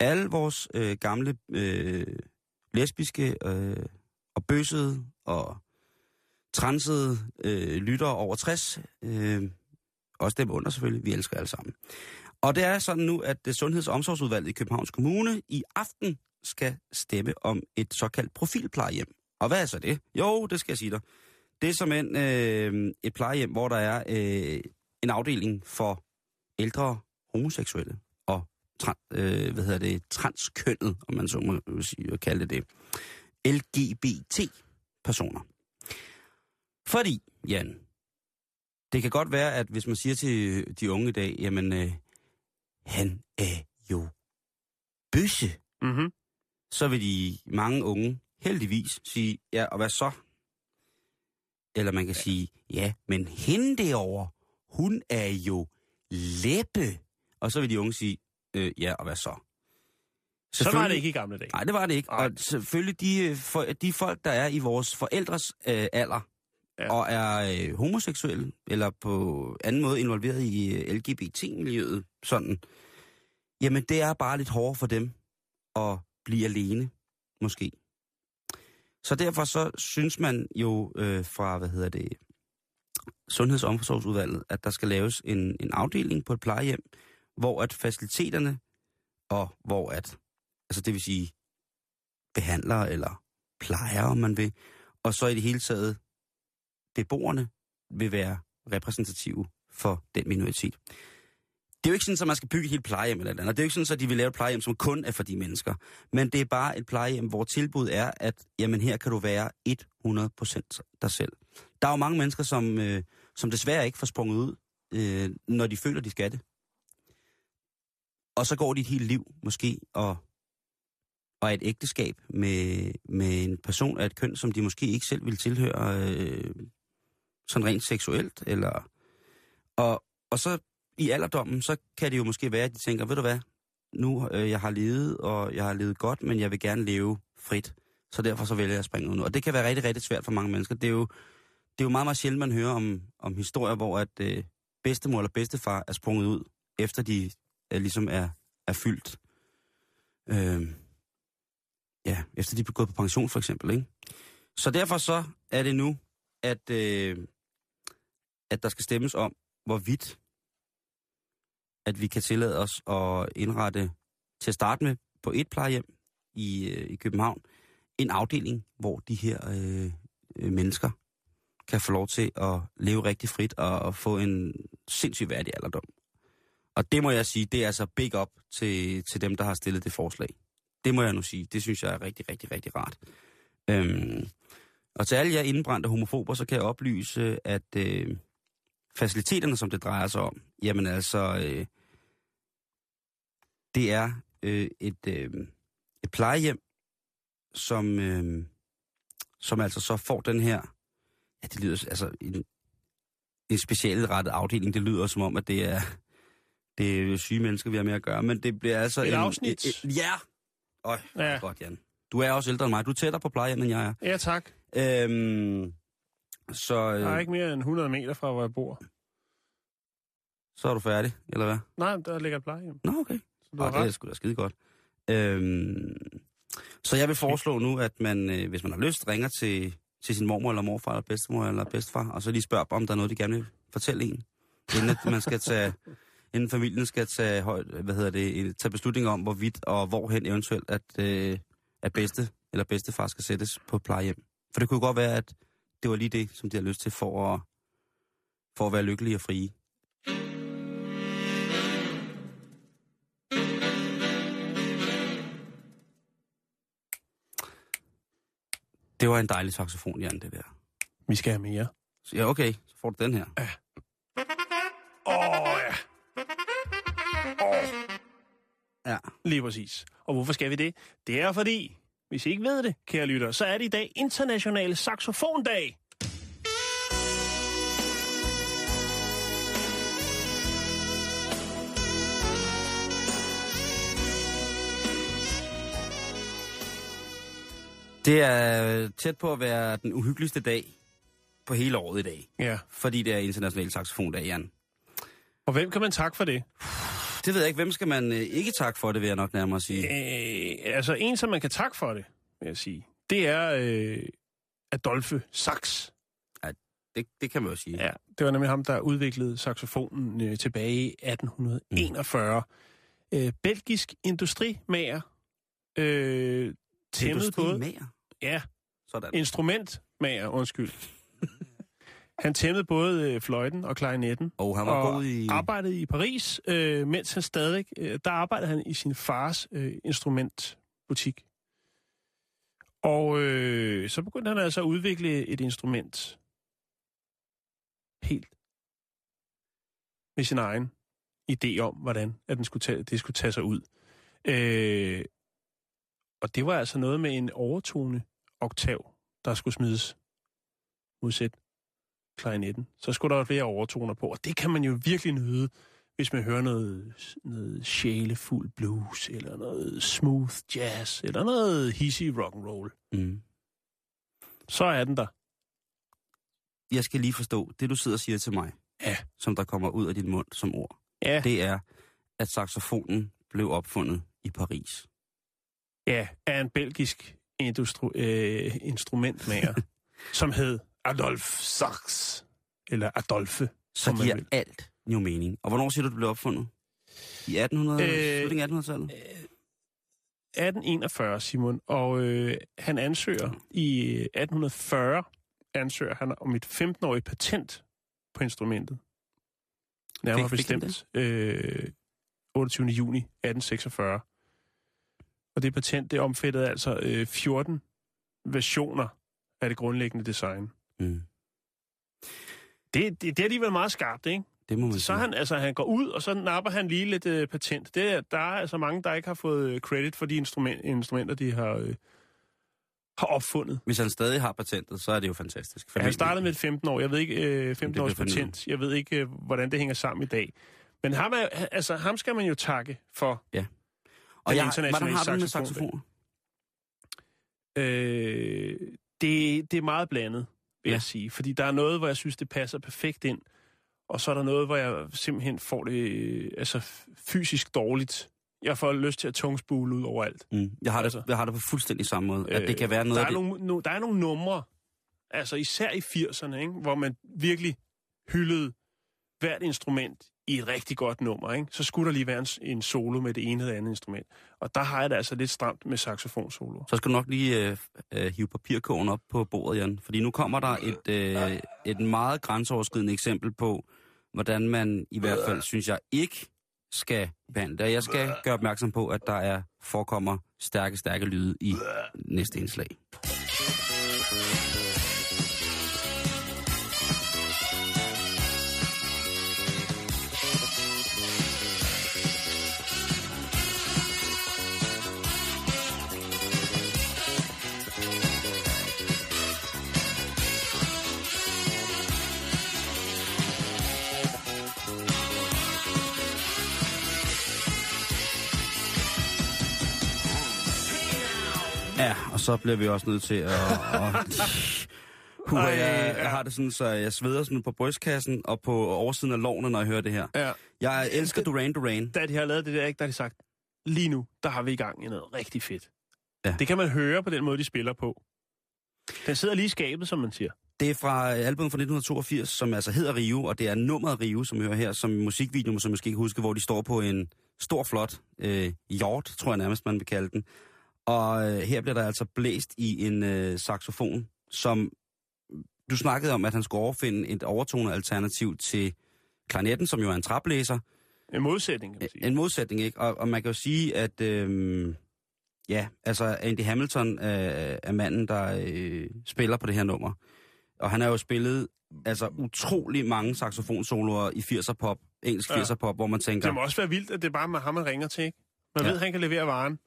Speaker 4: Alle vores øh, gamle øh, lesbiske øh, og bøssede og transede øh, lyttere over 60, øh, også dem under selvfølgelig, vi elsker alle sammen. Og det er sådan nu, at det Sundheds- og Omsorgsudvalget i Københavns Kommune i aften skal stemme om et såkaldt profilplejehjem. Og hvad er så det? Jo, det skal jeg sige dig. Det er som en, øh, et plejehjem, hvor der er øh, en afdeling for ældre homoseksuelle og tra- øh, hvad hedder det, transkønnet, om man så må sige, kalde det det. LGBT-personer. Fordi, Jan, det kan godt være, at hvis man siger til de unge i dag, jamen, øh, han er jo bøsse,
Speaker 5: Mm-hmm.
Speaker 4: så vil de mange unge heldigvis sige, ja, og hvad så? Eller man kan sige, ja, men hende derovre, hun er jo læppe. Og så vil de unge sige, øh, ja, og hvad så?
Speaker 5: Så var det ikke i gamle dage.
Speaker 4: Nej, det var det ikke.
Speaker 5: Nej.
Speaker 4: Og selvfølgelig de, øh, for, de folk, der er i vores forældres øh, alder. Ja. og er øh, homoseksuelle, eller på anden måde involveret i øh, LGBT-miljøet, sådan, jamen det er bare lidt hårdere for dem at blive alene, måske. Så derfor så synes man jo øh, fra, hvad hedder det, Sundheds- og Omsorgsudvalget, at der skal laves en, en afdeling på et plejehjem, hvor at faciliteterne, og hvor at, altså det vil sige behandlere eller plejere, om man vil, og så i det hele taget beboerne vil være repræsentative for den minoritet. Det er jo ikke sådan, at man skal bygge et helt plejehjem eller eller andet. Det er jo ikke sådan, at de vil lave et plejehjem, som kun er for de mennesker. Men det er bare et plejehjem, hvor tilbuddet er, at jamen, her kan du være 100% dig selv. Der er jo mange mennesker, som, øh, som desværre ikke får sprunget ud, øh, når de føler, de skal det. Og så går de et helt liv måske og, og et ægteskab med, med en person af et køn, som de måske ikke selv vil tilhøre øh, sådan rent seksuelt. Eller, og, og så i alderdommen, så kan det jo måske være, at de tænker, ved du hvad, nu øh, jeg har levet, og jeg har levet godt, men jeg vil gerne leve frit. Så derfor så vælger jeg at springe ud nu. Og det kan være rigtig, rigtig svært for mange mennesker. Det er jo, det er jo meget, meget sjældent, man hører om, om historier, hvor at øh, bedstemor eller bedstefar er sprunget ud, efter de øh, ligesom er, er fyldt. Øh, ja, efter de er gået på pension for eksempel, ikke? Så derfor så er det nu, at, øh, at der skal stemmes om, hvorvidt at vi kan tillade os at indrette til at starte med på et plejehjem i, øh, i København en afdeling, hvor de her øh, øh, mennesker kan få lov til at leve rigtig frit og, og få en sindssygt værdig alderdom. Og det må jeg sige, det er altså big up til, til dem, der har stillet det forslag. Det må jeg nu sige. Det synes jeg er rigtig, rigtig, rigtig rart. Øhm, og til alle jer indbrændte homofober, så kan jeg oplyse, at øh, faciliteterne, som det drejer sig om, jamen altså, øh, det er øh, et, øh, et plejehjem, som, øh, som altså så får den her, ja, det lyder altså en, en specialrettet afdeling. Det lyder som om, at det er, [laughs] det er syge mennesker, vi har med at gøre, men det bliver altså...
Speaker 5: Et
Speaker 4: en,
Speaker 5: afsnit.
Speaker 4: Et, et, ja! Øj,
Speaker 5: Ja.
Speaker 4: godt, Jan. Du er også ældre end mig. Du er tættere på plejehjem, end jeg er.
Speaker 5: Ja, tak.
Speaker 4: Øhm, så,
Speaker 5: Jeg er
Speaker 4: øh,
Speaker 5: ikke mere end 100 meter fra, hvor jeg bor.
Speaker 4: så er du færdig, eller hvad?
Speaker 5: Nej, der ligger et plejehjem.
Speaker 4: Nå, okay.
Speaker 5: Så du har
Speaker 4: det er sgu da skide godt. Øhm, så jeg vil foreslå nu, at man, øh, hvis man har lyst, ringer til, til sin mormor eller morfar eller bedstemor eller bedstefar, og så lige spørger om der er noget, de gerne vil fortælle en. Inden at man skal tage, [laughs] inden familien skal tage, højt, hvad hedder det, tage beslutning om, hvorvidt og hvorhen eventuelt, at, øh, at bedste eller bedstefar skal sættes på plejehjem. For det kunne godt være, at det var lige det, som de har lyst til for at, for at være lykkelige og frie. Det var en dejlig saxofon, Jan, det der.
Speaker 5: Vi skal have mere.
Speaker 4: Så, ja, okay, så får du den her.
Speaker 5: Åh, oh, ja. Åh,
Speaker 4: Ja.
Speaker 5: lige præcis. Og hvorfor skal vi det? Det er fordi, hvis I ikke ved det, kære lytter, så er det i dag international saxofondag.
Speaker 4: Det er tæt på at være den uhyggeligste dag på hele året i dag.
Speaker 5: Ja.
Speaker 4: Fordi det er international saxofondag, Jan.
Speaker 5: Og hvem kan man takke for det?
Speaker 4: Det ved jeg ikke. Hvem skal man øh, ikke takke for det, vil jeg nok nærmere sige.
Speaker 5: Øh, altså, en, som man kan takke for det, vil jeg sige, det er øh, Adolphe Sax.
Speaker 4: Det, det kan man jo sige.
Speaker 5: Ja, det var nemlig ham, der udviklede saxofonen øh, tilbage i 1841. Mm. Øh, belgisk industrimager. Øh, tæmmede både... Ja,
Speaker 4: Sådan.
Speaker 5: instrumentmager, undskyld. Han tæmmede både øh, fløjten og klarinetten.
Speaker 4: Og han var
Speaker 5: og
Speaker 4: god i...
Speaker 5: arbejdede i Paris, øh, mens han stadig... Øh, der arbejdede han i sin fars øh, instrumentbutik. Og øh, så begyndte han altså at udvikle et instrument helt med sin egen idé om, hvordan at den skulle tage, det skulle tage sig ud. Øh, og det var altså noget med en overtone oktav, der skulle smides modsat klarinetten. Så skulle der være flere overtoner på, og det kan man jo virkelig nyde, hvis man hører noget, noget sjælefuld blues, eller noget smooth jazz, eller noget hissig rock and roll.
Speaker 4: Mm.
Speaker 5: Så er den der.
Speaker 4: Jeg skal lige forstå, det du sidder og siger til mig,
Speaker 5: Ja.
Speaker 4: som der kommer ud af din mund som ord,
Speaker 5: Ja,
Speaker 4: det er, at saxofonen blev opfundet i Paris.
Speaker 5: ja er en belgisk industru- øh, instrumentmager, [laughs] som hed Adolphe Sax, eller Adolphe,
Speaker 4: Så
Speaker 5: som man
Speaker 4: giver
Speaker 5: vil.
Speaker 4: alt jo mening. Og hvornår siger du, det blev opfundet? I 1800,
Speaker 5: Øh,
Speaker 4: slutningen af 1800-tallet?
Speaker 5: 1841, Simon, og øh, han ansøger i 1840, ansøger han om et 15-årigt patent på instrumentet. Nærmere
Speaker 4: Fik- fik
Speaker 5: bestemt øh, 28. juni 1846. Og det patent, det omfattede altså øh, 14 versioner af det grundlæggende design.
Speaker 4: Mm.
Speaker 5: Det, det, det er alligevel meget skarpt, ikke?
Speaker 4: Det må man
Speaker 5: Så
Speaker 4: sige.
Speaker 5: han, altså, han går ud, og så napper han lige lidt øh, patent. Det, er- der er altså mange, der ikke har fået øh, credit for de instrument, instrumenter, de har, øh, har opfundet.
Speaker 4: Hvis han stadig har patentet, så er det jo fantastisk.
Speaker 5: Ja, han startede med et 15 år. Jeg ved ikke, øh, 15
Speaker 4: bliver
Speaker 5: års patent. Jeg ved ikke, øh, hvordan det hænger sammen i dag. Men ham, er, altså, ham skal man jo takke for.
Speaker 4: Ja. Og jeg, hvordan har du med
Speaker 5: saxofon. Øh, det, det er meget blandet, vil
Speaker 4: Ja.
Speaker 5: jeg sige. Fordi der er noget, hvor jeg synes, det passer perfekt ind. Og så er der noget, hvor jeg simpelthen får det øh, altså, fysisk dårligt. Jeg får lyst til at tungspule ud overalt.
Speaker 4: Mm. Jeg, har det,
Speaker 5: Altså.
Speaker 4: jeg har det på fuldstændig samme måde. At det kan være noget
Speaker 5: der er
Speaker 4: det...
Speaker 5: nogle, no, der er nogle numre, altså især i 80'erne, ikke, hvor man virkelig hyldede hvert instrument i et rigtig godt nummer. Ikke? Så skulle der lige være en, en solo med det ene eller andet instrument. Og der har jeg det altså lidt stramt med saxofonsolo.
Speaker 4: Så skal du nok lige øh, øh, hive papirkogen op på bordet, Jan. Fordi nu kommer der et, øh, et meget grænseoverskridende eksempel på, hvordan man i hvert fald, synes jeg, ikke skal behandle det. Jeg skal gøre opmærksom på, at der er forekommer stærke, stærke lyde i næste indslag. Så bliver vi også nødt til at... at [laughs] Puh,
Speaker 5: Ej,
Speaker 4: jeg, jeg har det sådan, så jeg sveder sådan på brystkassen og på oversiden af lårene, når jeg hører det her.
Speaker 5: Ja.
Speaker 4: Jeg elsker Duran Duran.
Speaker 5: Da de har lavet det der, ikke, der har de sagt, lige nu, der har vi i gang i noget rigtig fedt.
Speaker 4: Ja.
Speaker 5: Det kan man høre på den måde, de spiller på. Den sidder lige i skabet, som man siger.
Speaker 4: Det er fra albumet fra 1982, som altså hedder Rio, og det er nummeret Rio, som vi hører her, som musikvideo, som jeg måske ikke huske, hvor de står på en stor, flot øh, hjort, tror jeg nærmest, man vil kalde den. Og øh, her bliver der altså blæst i en øh, saxofon, som du snakkede om, at han skulle overfinde et overtonet alternativ til klarinetten, som jo er en traplæser.
Speaker 5: En modsætning, kan man sige.
Speaker 4: En modsætning, ikke? Og, og man kan jo sige, at øh, ja, altså Andy Hamilton øh, er manden, der øh, spiller på det her nummer. Og han har jo spillet altså utrolig mange saxofonsoloer i 80'er pop, engelsk
Speaker 5: Ja.
Speaker 4: 80'er pop, hvor man tænker...
Speaker 5: Det må også være vildt, at det er bare med ham, man ringer til, ikke? Man
Speaker 4: Ja.
Speaker 5: ja. ved, at han kan levere varen.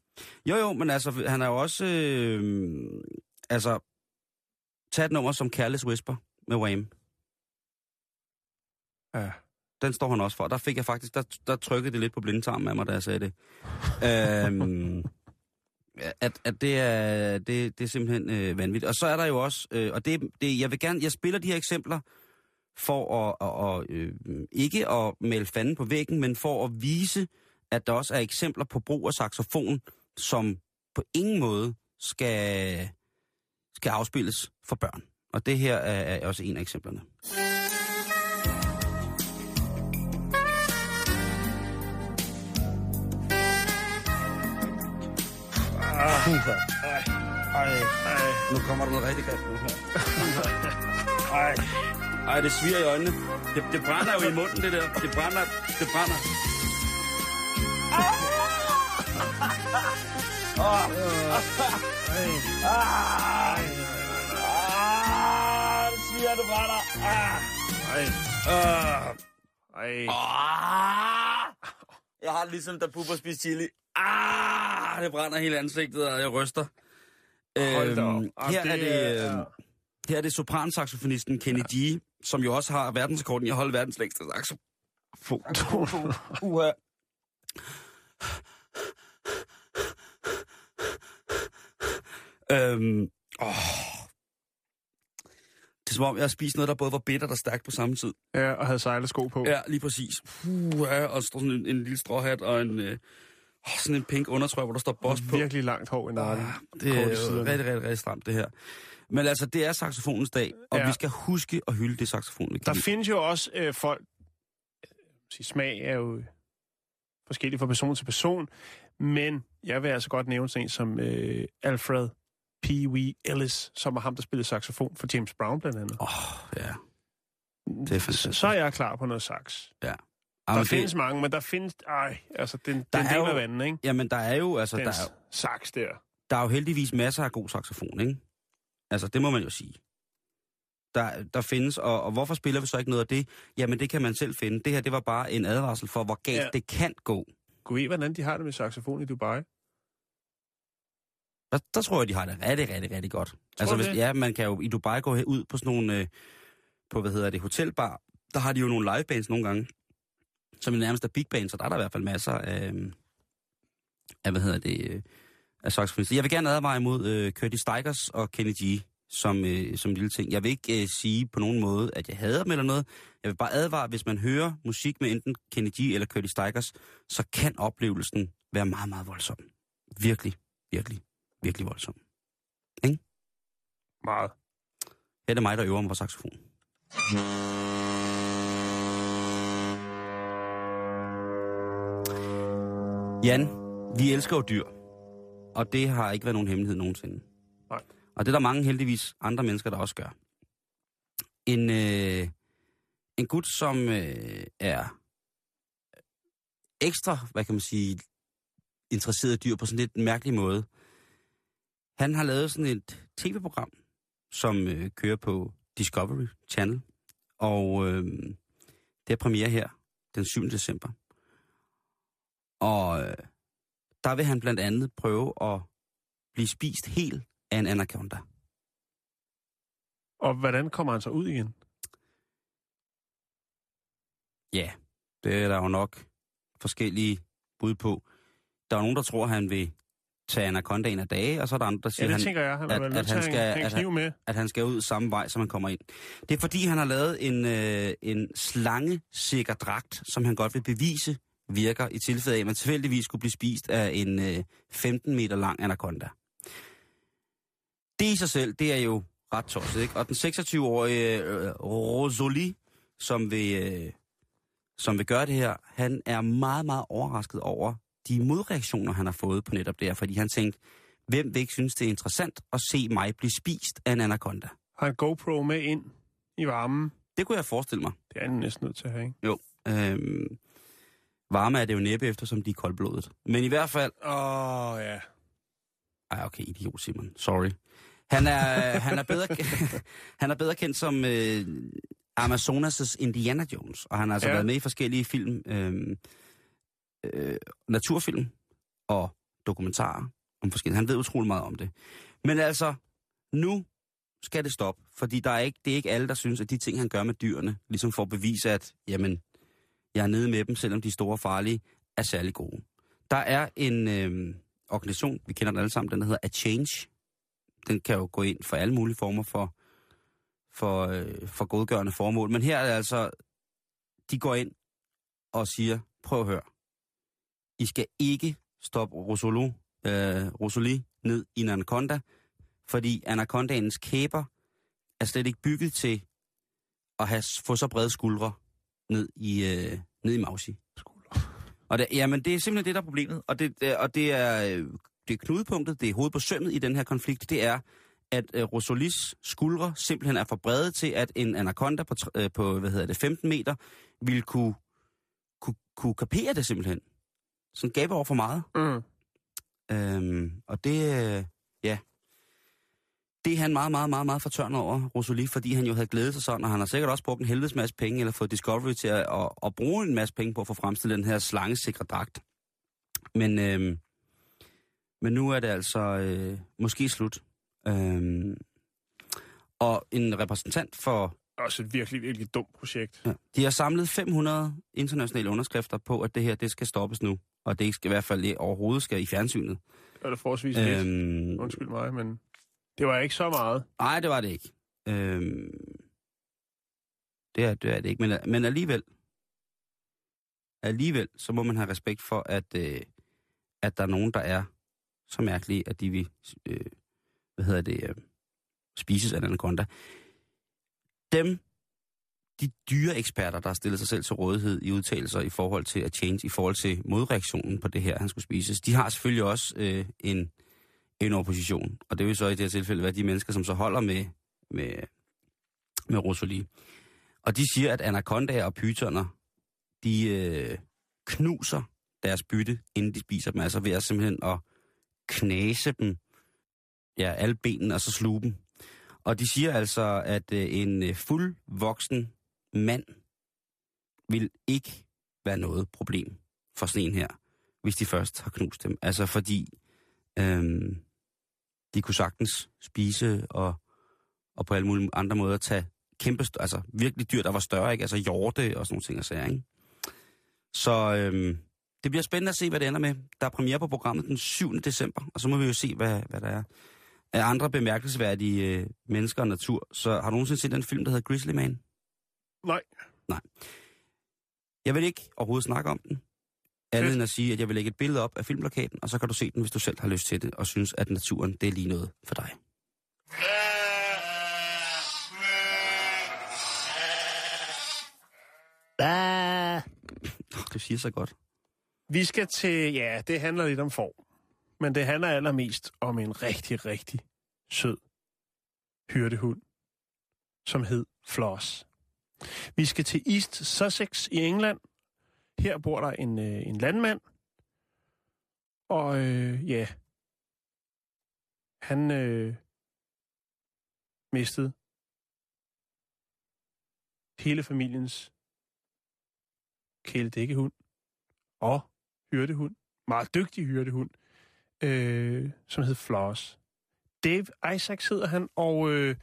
Speaker 4: Jo, jo, men altså, han er jo også... Øh, altså, tag et nummer som Careless Whisper med Wham.
Speaker 5: Ja.
Speaker 4: Den står han også for. Der fik jeg faktisk... Der, der trykkede det lidt på blindtarmen af mig, da jeg sagde det. øhm, at, at det er, det, det er simpelthen øh, vanvittigt. Og så er der jo også... Øh, og det, det, jeg vil gerne... Jeg spiller de her eksempler for at, at, at øh, ikke at male fanden på væggen, men for at vise, at der også er eksempler på brug af saxofon, som på ingen måde skal, skal afspilles for børn. Og det her er, er også en af eksemplerne. Ej,
Speaker 5: Ej,
Speaker 4: nu kommer der noget rigtig grimt nu her. Ej. Ej, det sviger i øjnene. Det, det brænder jo i munden, det der. Det brænder. Det brænder. Ah, det sviger, det brænder. Ah.
Speaker 5: ej, ej.
Speaker 4: Jeg har ligesom, da Bubber spiser chili. Ah, det brænder hele ansigtet, og jeg ryster.
Speaker 5: Hold da op.
Speaker 4: Her, er det,
Speaker 5: er-
Speaker 4: her er det sopransaxofonisten Kenny G, som jo også har verdensrekorden i at holde verdens længste saxofon. Uha. Øhm, åh. Det er som om, jeg har spist noget, der både var bittert og stærkt på samme tid.
Speaker 5: ja, og havde sejlesko på.
Speaker 4: Ja, lige præcis. Uha, og så står sådan en, en lille stråhat og en, øh, sådan en pink undertrøje, hvor der står boss på.
Speaker 5: Virkelig langt hår i nakken.
Speaker 4: Ah, det er jo rigtig, rigtig, rigtig stramt, det her. Men altså, det er saxofonens dag, og
Speaker 5: Ja.
Speaker 4: vi skal huske at hylde det saxofon,
Speaker 5: Der
Speaker 4: lide.
Speaker 5: findes jo også øh, folk... Sige, smag er jo forskellig fra person til person, men jeg vil altså godt nævne sådan en som øh, Alfred P. W. Ellis, som er ham, der spillede saxofon for James Brown blandt andet.
Speaker 4: Åh, oh, ja. Det er
Speaker 5: Så,
Speaker 4: fantastisk.
Speaker 5: så er jeg klar på noget sax.
Speaker 4: Ja.
Speaker 5: Der
Speaker 4: Jamen,
Speaker 5: findes
Speaker 4: det,
Speaker 5: mange, men der findes... Ej, altså, den,
Speaker 4: Der
Speaker 5: den
Speaker 4: er
Speaker 5: del
Speaker 4: jo-
Speaker 5: af vandet, ikke?
Speaker 4: jamen, der er jo, altså,
Speaker 5: Den
Speaker 4: der er,
Speaker 5: sax der.
Speaker 4: der er jo heldigvis masser af god saxofon, ikke? Altså, det må man jo sige. Der, der findes, og, og hvorfor spiller vi så ikke noget af det? Jamen, det kan man selv finde. Det her, det var bare en advarsel for, hvor galt
Speaker 5: Ja.
Speaker 4: det kan gå.
Speaker 5: Gud hvordan de har det med saxofon i Dubai.
Speaker 4: Der, der tror jeg, de har det rigtig, rigtig, rigtig godt. altså,
Speaker 5: du
Speaker 4: hvis,
Speaker 5: det?
Speaker 4: ja, man kan jo i Dubai gå ud på sådan nogle, øh, på hvad hedder det, hotelbar. Der har de jo nogle livebands nogle gange, som er nærmest er big bands, så der er der i hvert fald masser af, øh, af hvad hedder det, øh, af saxofonister. Jeg vil gerne advare imod øh, Curtis Stigers og Kenny G som, øh, som en lille ting. Jeg vil ikke øh, sige på nogen måde, at jeg hader dem eller noget. Jeg vil bare advare, hvis man hører musik med enten Kenny G eller Curtis Stigers, så kan oplevelsen være meget, meget voldsom. Virkelig, virkelig, virkelig voldsom.
Speaker 5: Meget.
Speaker 4: Her er det mig, der øver mig på saxofon. Jan, vi elsker jo dyr. Og det har ikke været nogen hemmelighed nogensinde.
Speaker 5: Nej.
Speaker 4: Og det er der mange heldigvis andre mennesker, der også gør. En, øh, en gut, som øh, er ekstra, hvad kan man sige, interesseret i dyr på sådan lidt en mærkelig måde. Han har lavet sådan et tv-program, som øh, kører på Discovery Channel. Og øh, det er premiere her den 7. december. Og øh, der vil han blandt andet prøve at blive spist helt af en anaconda.
Speaker 5: Og hvordan kommer han så ud igen?
Speaker 4: Ja, det er der jo nok forskellige bud på. Der er nogen, der tror, han vil tage anacondaen af dage, og så er der andre, der
Speaker 5: Ja,
Speaker 4: siger,
Speaker 5: det
Speaker 4: han,
Speaker 5: jeg. Han
Speaker 4: at- at han skal- at
Speaker 5: med.
Speaker 4: at han skal ud samme vej, som han kommer ind. Det er fordi, han har lavet en, øh, en slangesikker dragt, som han godt vil bevise virker i tilfælde af, at man tilfældigvis skulle blive spist af en øh, 15 meter lang anaconda. Det i sig selv, det er jo ret tosset, ikke? Og den 26-årige øh, Rosalie, som vil, øh, som vil gøre det her, han er meget, meget overrasket over de modreaktioner, han har fået på netop det her, fordi han tænkte, hvem vil ikke synes, det er interessant at se mig blive spist af en anaconda?
Speaker 5: Har en GoPro med ind i varmen.
Speaker 4: Det kunne jeg forestille mig.
Speaker 5: Det er han næsten nødt til at have, ikke?
Speaker 4: Jo. Øhm, varme er det jo næppe, eftersom de er koldblodet. Men i hvert fald...
Speaker 5: Åh, oh, ja.
Speaker 4: Ej, okay, idiot, Simon. Sorry. Han er, han er, bedre, [laughs] han er bedre kendt som øh, Amazonas' Indiana Jones, og han har altså
Speaker 5: Ja.
Speaker 4: været med i forskellige film, øh, øh, naturfilm og dokumentarer om forskellige. Han ved utrolig meget om det. Men altså, nu skal det stoppe, fordi der er ikke, det er ikke alle, der synes, at de ting, han gør med dyrene, ligesom får bevis, at jamen, jeg er nede med dem, selvom de er store og farlige, er særlig gode. Der er en øh, organisation, vi kender den alle sammen, den hedder A Change. Den kan jo gå ind for alle mulige former for, for, øh, for godgørende formål. Men her er det altså, de går ind og siger, prøv at høre, i skal ikke stoppe Rosolo, øh, Rosalie ned i en anaconda, fordi anacondaens kæber er slet ikke bygget til at have, få så brede skuldre ned i, øh, ned i Mausi. Og det, jamen, det er simpelthen det, der er problemet. Og det, det- og det er, øh, det er knudepunktet, det er hovedet på sømmet i den her konflikt, det er, at øh, Rosolis skuldre simpelthen er for brede til, at en anaconda på, øh, på hvad hedder det, 15 meter ville kunne, kunne, kunne kapere det simpelthen. Sådan gabe over for meget.
Speaker 5: Mm.
Speaker 4: Øhm, og det, øh, ja, det er han meget, meget, meget, meget fortørnet over, Rosalie, fordi han jo havde glædet sig sådan, og han har sikkert også brugt en helvedes masse penge, eller fået Discovery til at, at, at bruge en masse penge på at få fremstillet den her slangesikre dragt. Men, øhm, men nu er det altså øh, måske slut. Øhm, og en repræsentant for
Speaker 5: Også et virkelig, virkelig dumt projekt.
Speaker 4: Ja. De har samlet 500 internationale underskrifter på, at det her det skal stoppes nu. Og det ikke skal i hvert fald overhovedet skal i fjernsynet.
Speaker 5: Det var forholdsvis lidt.
Speaker 4: Øhm,
Speaker 5: Undskyld mig, men det var ikke så meget.
Speaker 4: nej, det var det ikke. Øhm, det, er, det er det ikke. Men, men alligevel, alligevel, så må man have respekt for, at, øh, at der er nogen, der er så mærkelige, at de vil, øh, hvad hedder det, øh, spises af en anaconda. Dem, de dyre eksperter, der har stillet sig selv til rådighed i udtalelser i forhold til at change, i forhold til modreaktionen på det her, han skulle spises, de har selvfølgelig også øh, en, en opposition. Og det vil så i det her tilfælde være de mennesker, som så holder med, med, med Rosalie. Og de siger, at anacondaer og pytoner, de øh, knuser deres bytte, inden de spiser dem. Altså ved at simpelthen at knase dem, ja, alle benene, og så sluge dem. Og de siger altså, at øh, en øh, fuldvoksen mand vil ikke være noget problem for sådan en her, hvis de først har knust dem. Altså fordi øhm, de kunne sagtens spise og, og på alle mulige andre måder tage kæmpe, altså virkelig dyr, der var større, ikke? Altså hjorte og sådan nogle ting og sager, ikke? Så øhm, Det bliver spændende at se, hvad det ender med. Der er premiere på programmet den 7. december, og så må vi jo se, hvad, hvad der er af andre bemærkelsesværdige øh, mennesker og natur. Så har du nogensinde set den film, der hedder Grizzly Man?
Speaker 5: Nej.
Speaker 4: Nej. Jeg vil ikke overhovedet snakke om den. Andet end at sige, at jeg vil lægge et billede op af filmplakaten, og så kan du se den, hvis du selv har lyst til det, og synes, at naturen, det er lige noget for dig. Det siger så godt.
Speaker 5: Vi skal til, ja, det handler lidt om får. Men det handler allermest om en rigtig, rigtig sød hyrdehund, som hed Floss. Vi skal til East Sussex i England. Her bor der en, øh, en landmand. Og øh, ja, han øh, mistede hele familiens kæledækkehund og hyrdehund. Meget dygtig hyrdehund, øh, som hed Floss. Dave Isaacs hedder han, og øh,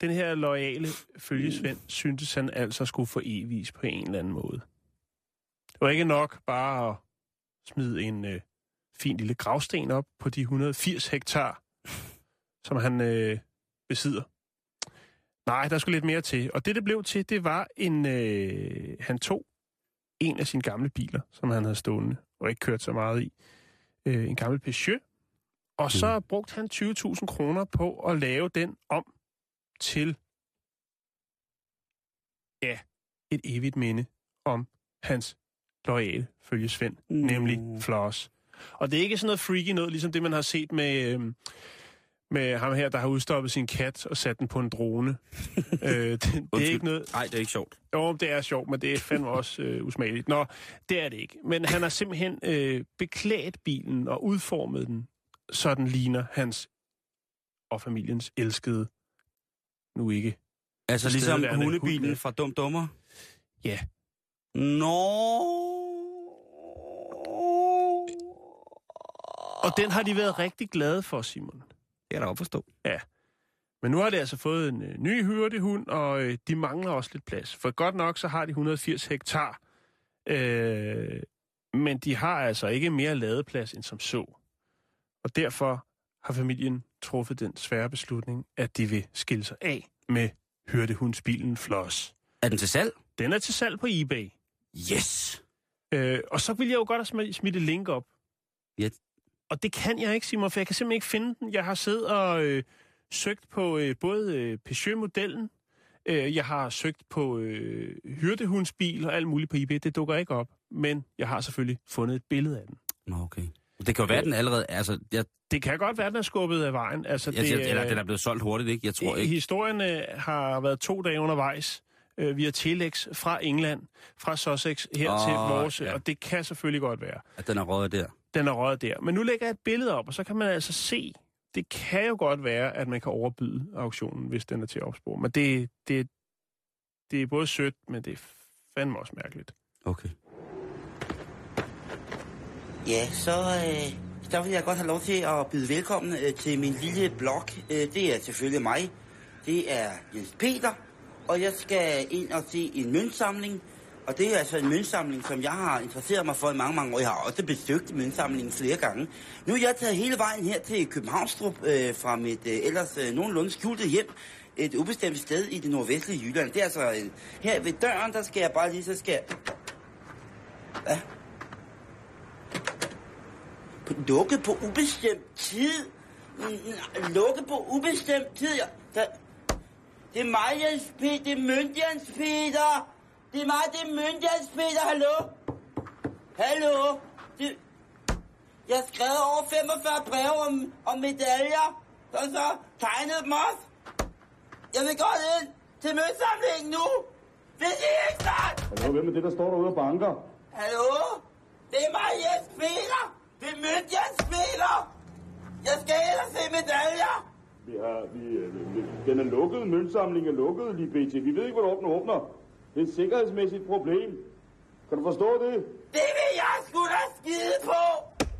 Speaker 5: den her loyale følgesvend syntes han altså skulle få evigt på en eller anden måde. Det var ikke nok bare at smide en øh, fin lille gravsten op på de 180 hektar, som han øh, besidder. Nej, der skulle lidt mere til. Og det, det blev til, det var en... Øh, han tog en af sine gamle biler, som han havde stående, og ikke kørt så meget i. Øh, en gammel Peugeot. Og så brugte han 20.000 kroner på at lave den om til, ja, et evigt minde om hans loyale følgesvend, mm. nemlig Floss. Og det er ikke sådan noget freaky noget, ligesom det, man har set med, øh, med ham her, der har udstoppet sin kat og sat den på en drone. [laughs] øh, det, det er ikke noget...
Speaker 4: Nej, det er ikke sjovt.
Speaker 5: Jo, det er sjovt, men det er fandme også øh, usmageligt. Nå, det er det ikke. Men han har simpelthen øh, beklædt bilen og udformet den, så den ligner hans og familiens elskede, nu ikke.
Speaker 4: Altså ligesom hundebilen
Speaker 5: hund,
Speaker 4: fra Dum Dummer?
Speaker 5: Ja,
Speaker 4: Nå.
Speaker 5: og den har de været rigtig glade for, Simon.
Speaker 4: Det jeg da forstå.
Speaker 5: Men nu har de altså fået en øh, ny hyrdehund, og øh, de mangler også lidt plads. For godt nok, så har de 180 hektar. Øh, men de har altså ikke mere ladeplads end som så. Og derfor har familien truffet den svære beslutning, at de vil skille sig af med hyrdehundsbilen Floss.
Speaker 4: Er den til salg?
Speaker 5: Den er til salg på eBay.
Speaker 4: Yes!
Speaker 5: Øh, og så vil jeg jo godt have smi- smidt et link op.
Speaker 4: Ja.
Speaker 5: Og det kan jeg ikke, Simon, for jeg kan simpelthen ikke finde den. Jeg har siddet og øh, søgt på øh, både øh, Peugeot-modellen, øh, jeg har søgt på øh, hyrdehundsbil og alt muligt på eBay. Det dukker ikke op. Men jeg har selvfølgelig fundet et billede af den.
Speaker 4: Nå, okay. Det kan jo være, den allerede... Altså, jeg,
Speaker 5: Det kan godt være, den er skubbet af vejen. Altså,
Speaker 4: jeg,
Speaker 5: det,
Speaker 4: jeg, eller den er blevet solgt hurtigt, ikke? Jeg tror ikke.
Speaker 5: Historien øh, har været to dage undervejs øh, via Telex fra England, fra Sussex her
Speaker 4: Åh,
Speaker 5: til vores,
Speaker 4: ja.
Speaker 5: og det kan selvfølgelig godt være.
Speaker 4: At den er røget der.
Speaker 5: Den er røget der. Men nu lægger jeg et billede op, og så kan man altså se, det kan jo godt være, at man kan overbyde auktionen, hvis den er til at opspore. Men det, det, det er både sødt, men det er fandme også mærkeligt.
Speaker 4: Okay.
Speaker 6: Ja, så, øh, så vil jeg godt have lov til at byde velkommen øh, til min lille blog. Øh, det er selvfølgelig mig. Det er Jens Peter, og jeg skal ind og se en møntsamling. Og det er altså en møntsamling, som jeg har interesseret mig for i mange, mange år. Jeg har også besøgt møntsamlingen flere gange. Nu er jeg taget hele vejen her til Københavnstrup øh, fra mit øh, ellers øh, nogenlunde skjulte hjem. Et ubestemt sted i det nordvestlige Jylland. Det er altså øh, her ved døren, der skal jeg bare lige så skal... jeg- Ja, Lukke på ubestemt tid? Lukke Lukket på ubestemt tid? Ja, Der... Det er mig, Jens Peter. Det er Mønt, Jens Peter. Det er mig, det er Jens Peter. Hallo? Hallo? Det... Jeg har skrevet over 45 breve om, om medaljer. Og så tegnet dem også. Jeg vil godt ind til møntsamlingen nu. Hvis I ikke snart...
Speaker 7: Hallo, hvem er det, der står derude og banker?
Speaker 6: Hallo? Det er mig, Jens Peter! Det er Jens Peter! Jeg skal ind og se medaljer!
Speaker 7: Vi har, vi, øh, vi, den er lukket, møntsamlingen er lukket, lige pt. Vi ved ikke, hvornår den åbner. Det er et sikkerhedsmæssigt problem. Kan du forstå det?
Speaker 6: Det vil jeg sgu da skide på!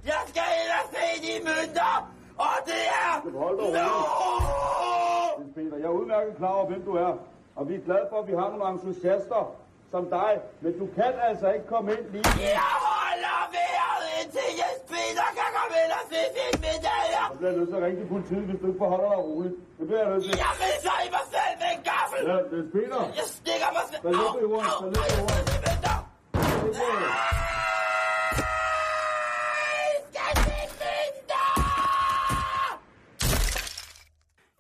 Speaker 6: Jeg skal ind og se de mønter! Og det er...
Speaker 7: Hold da
Speaker 6: Nå!
Speaker 7: Jens Peter, jeg er udmærket klar over, hvem du er. Og vi er glade for, at vi har nogle entusiaster, som dig, men du kan altså ikke komme ind lige nu.
Speaker 4: Jeg holder vejret indtil Jens Peter kan komme ind og se sin medaljer.
Speaker 7: Så bliver jeg nødt til at ringe til politiet, hvis du ikke forholder dig roligt. Det bliver jeg nødt til.
Speaker 4: Jeg ridser i mig selv med en gaffel.
Speaker 7: Ja, Niels Peter.
Speaker 4: Jeg stikker mig selv.
Speaker 7: Hvad ligger i jorden? Hvad ligger i. Det bliver jeg.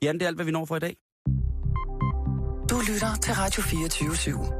Speaker 8: Jan, det er alt, hvad vi når for i dag.
Speaker 3: Du lytter til Radio 24 /7.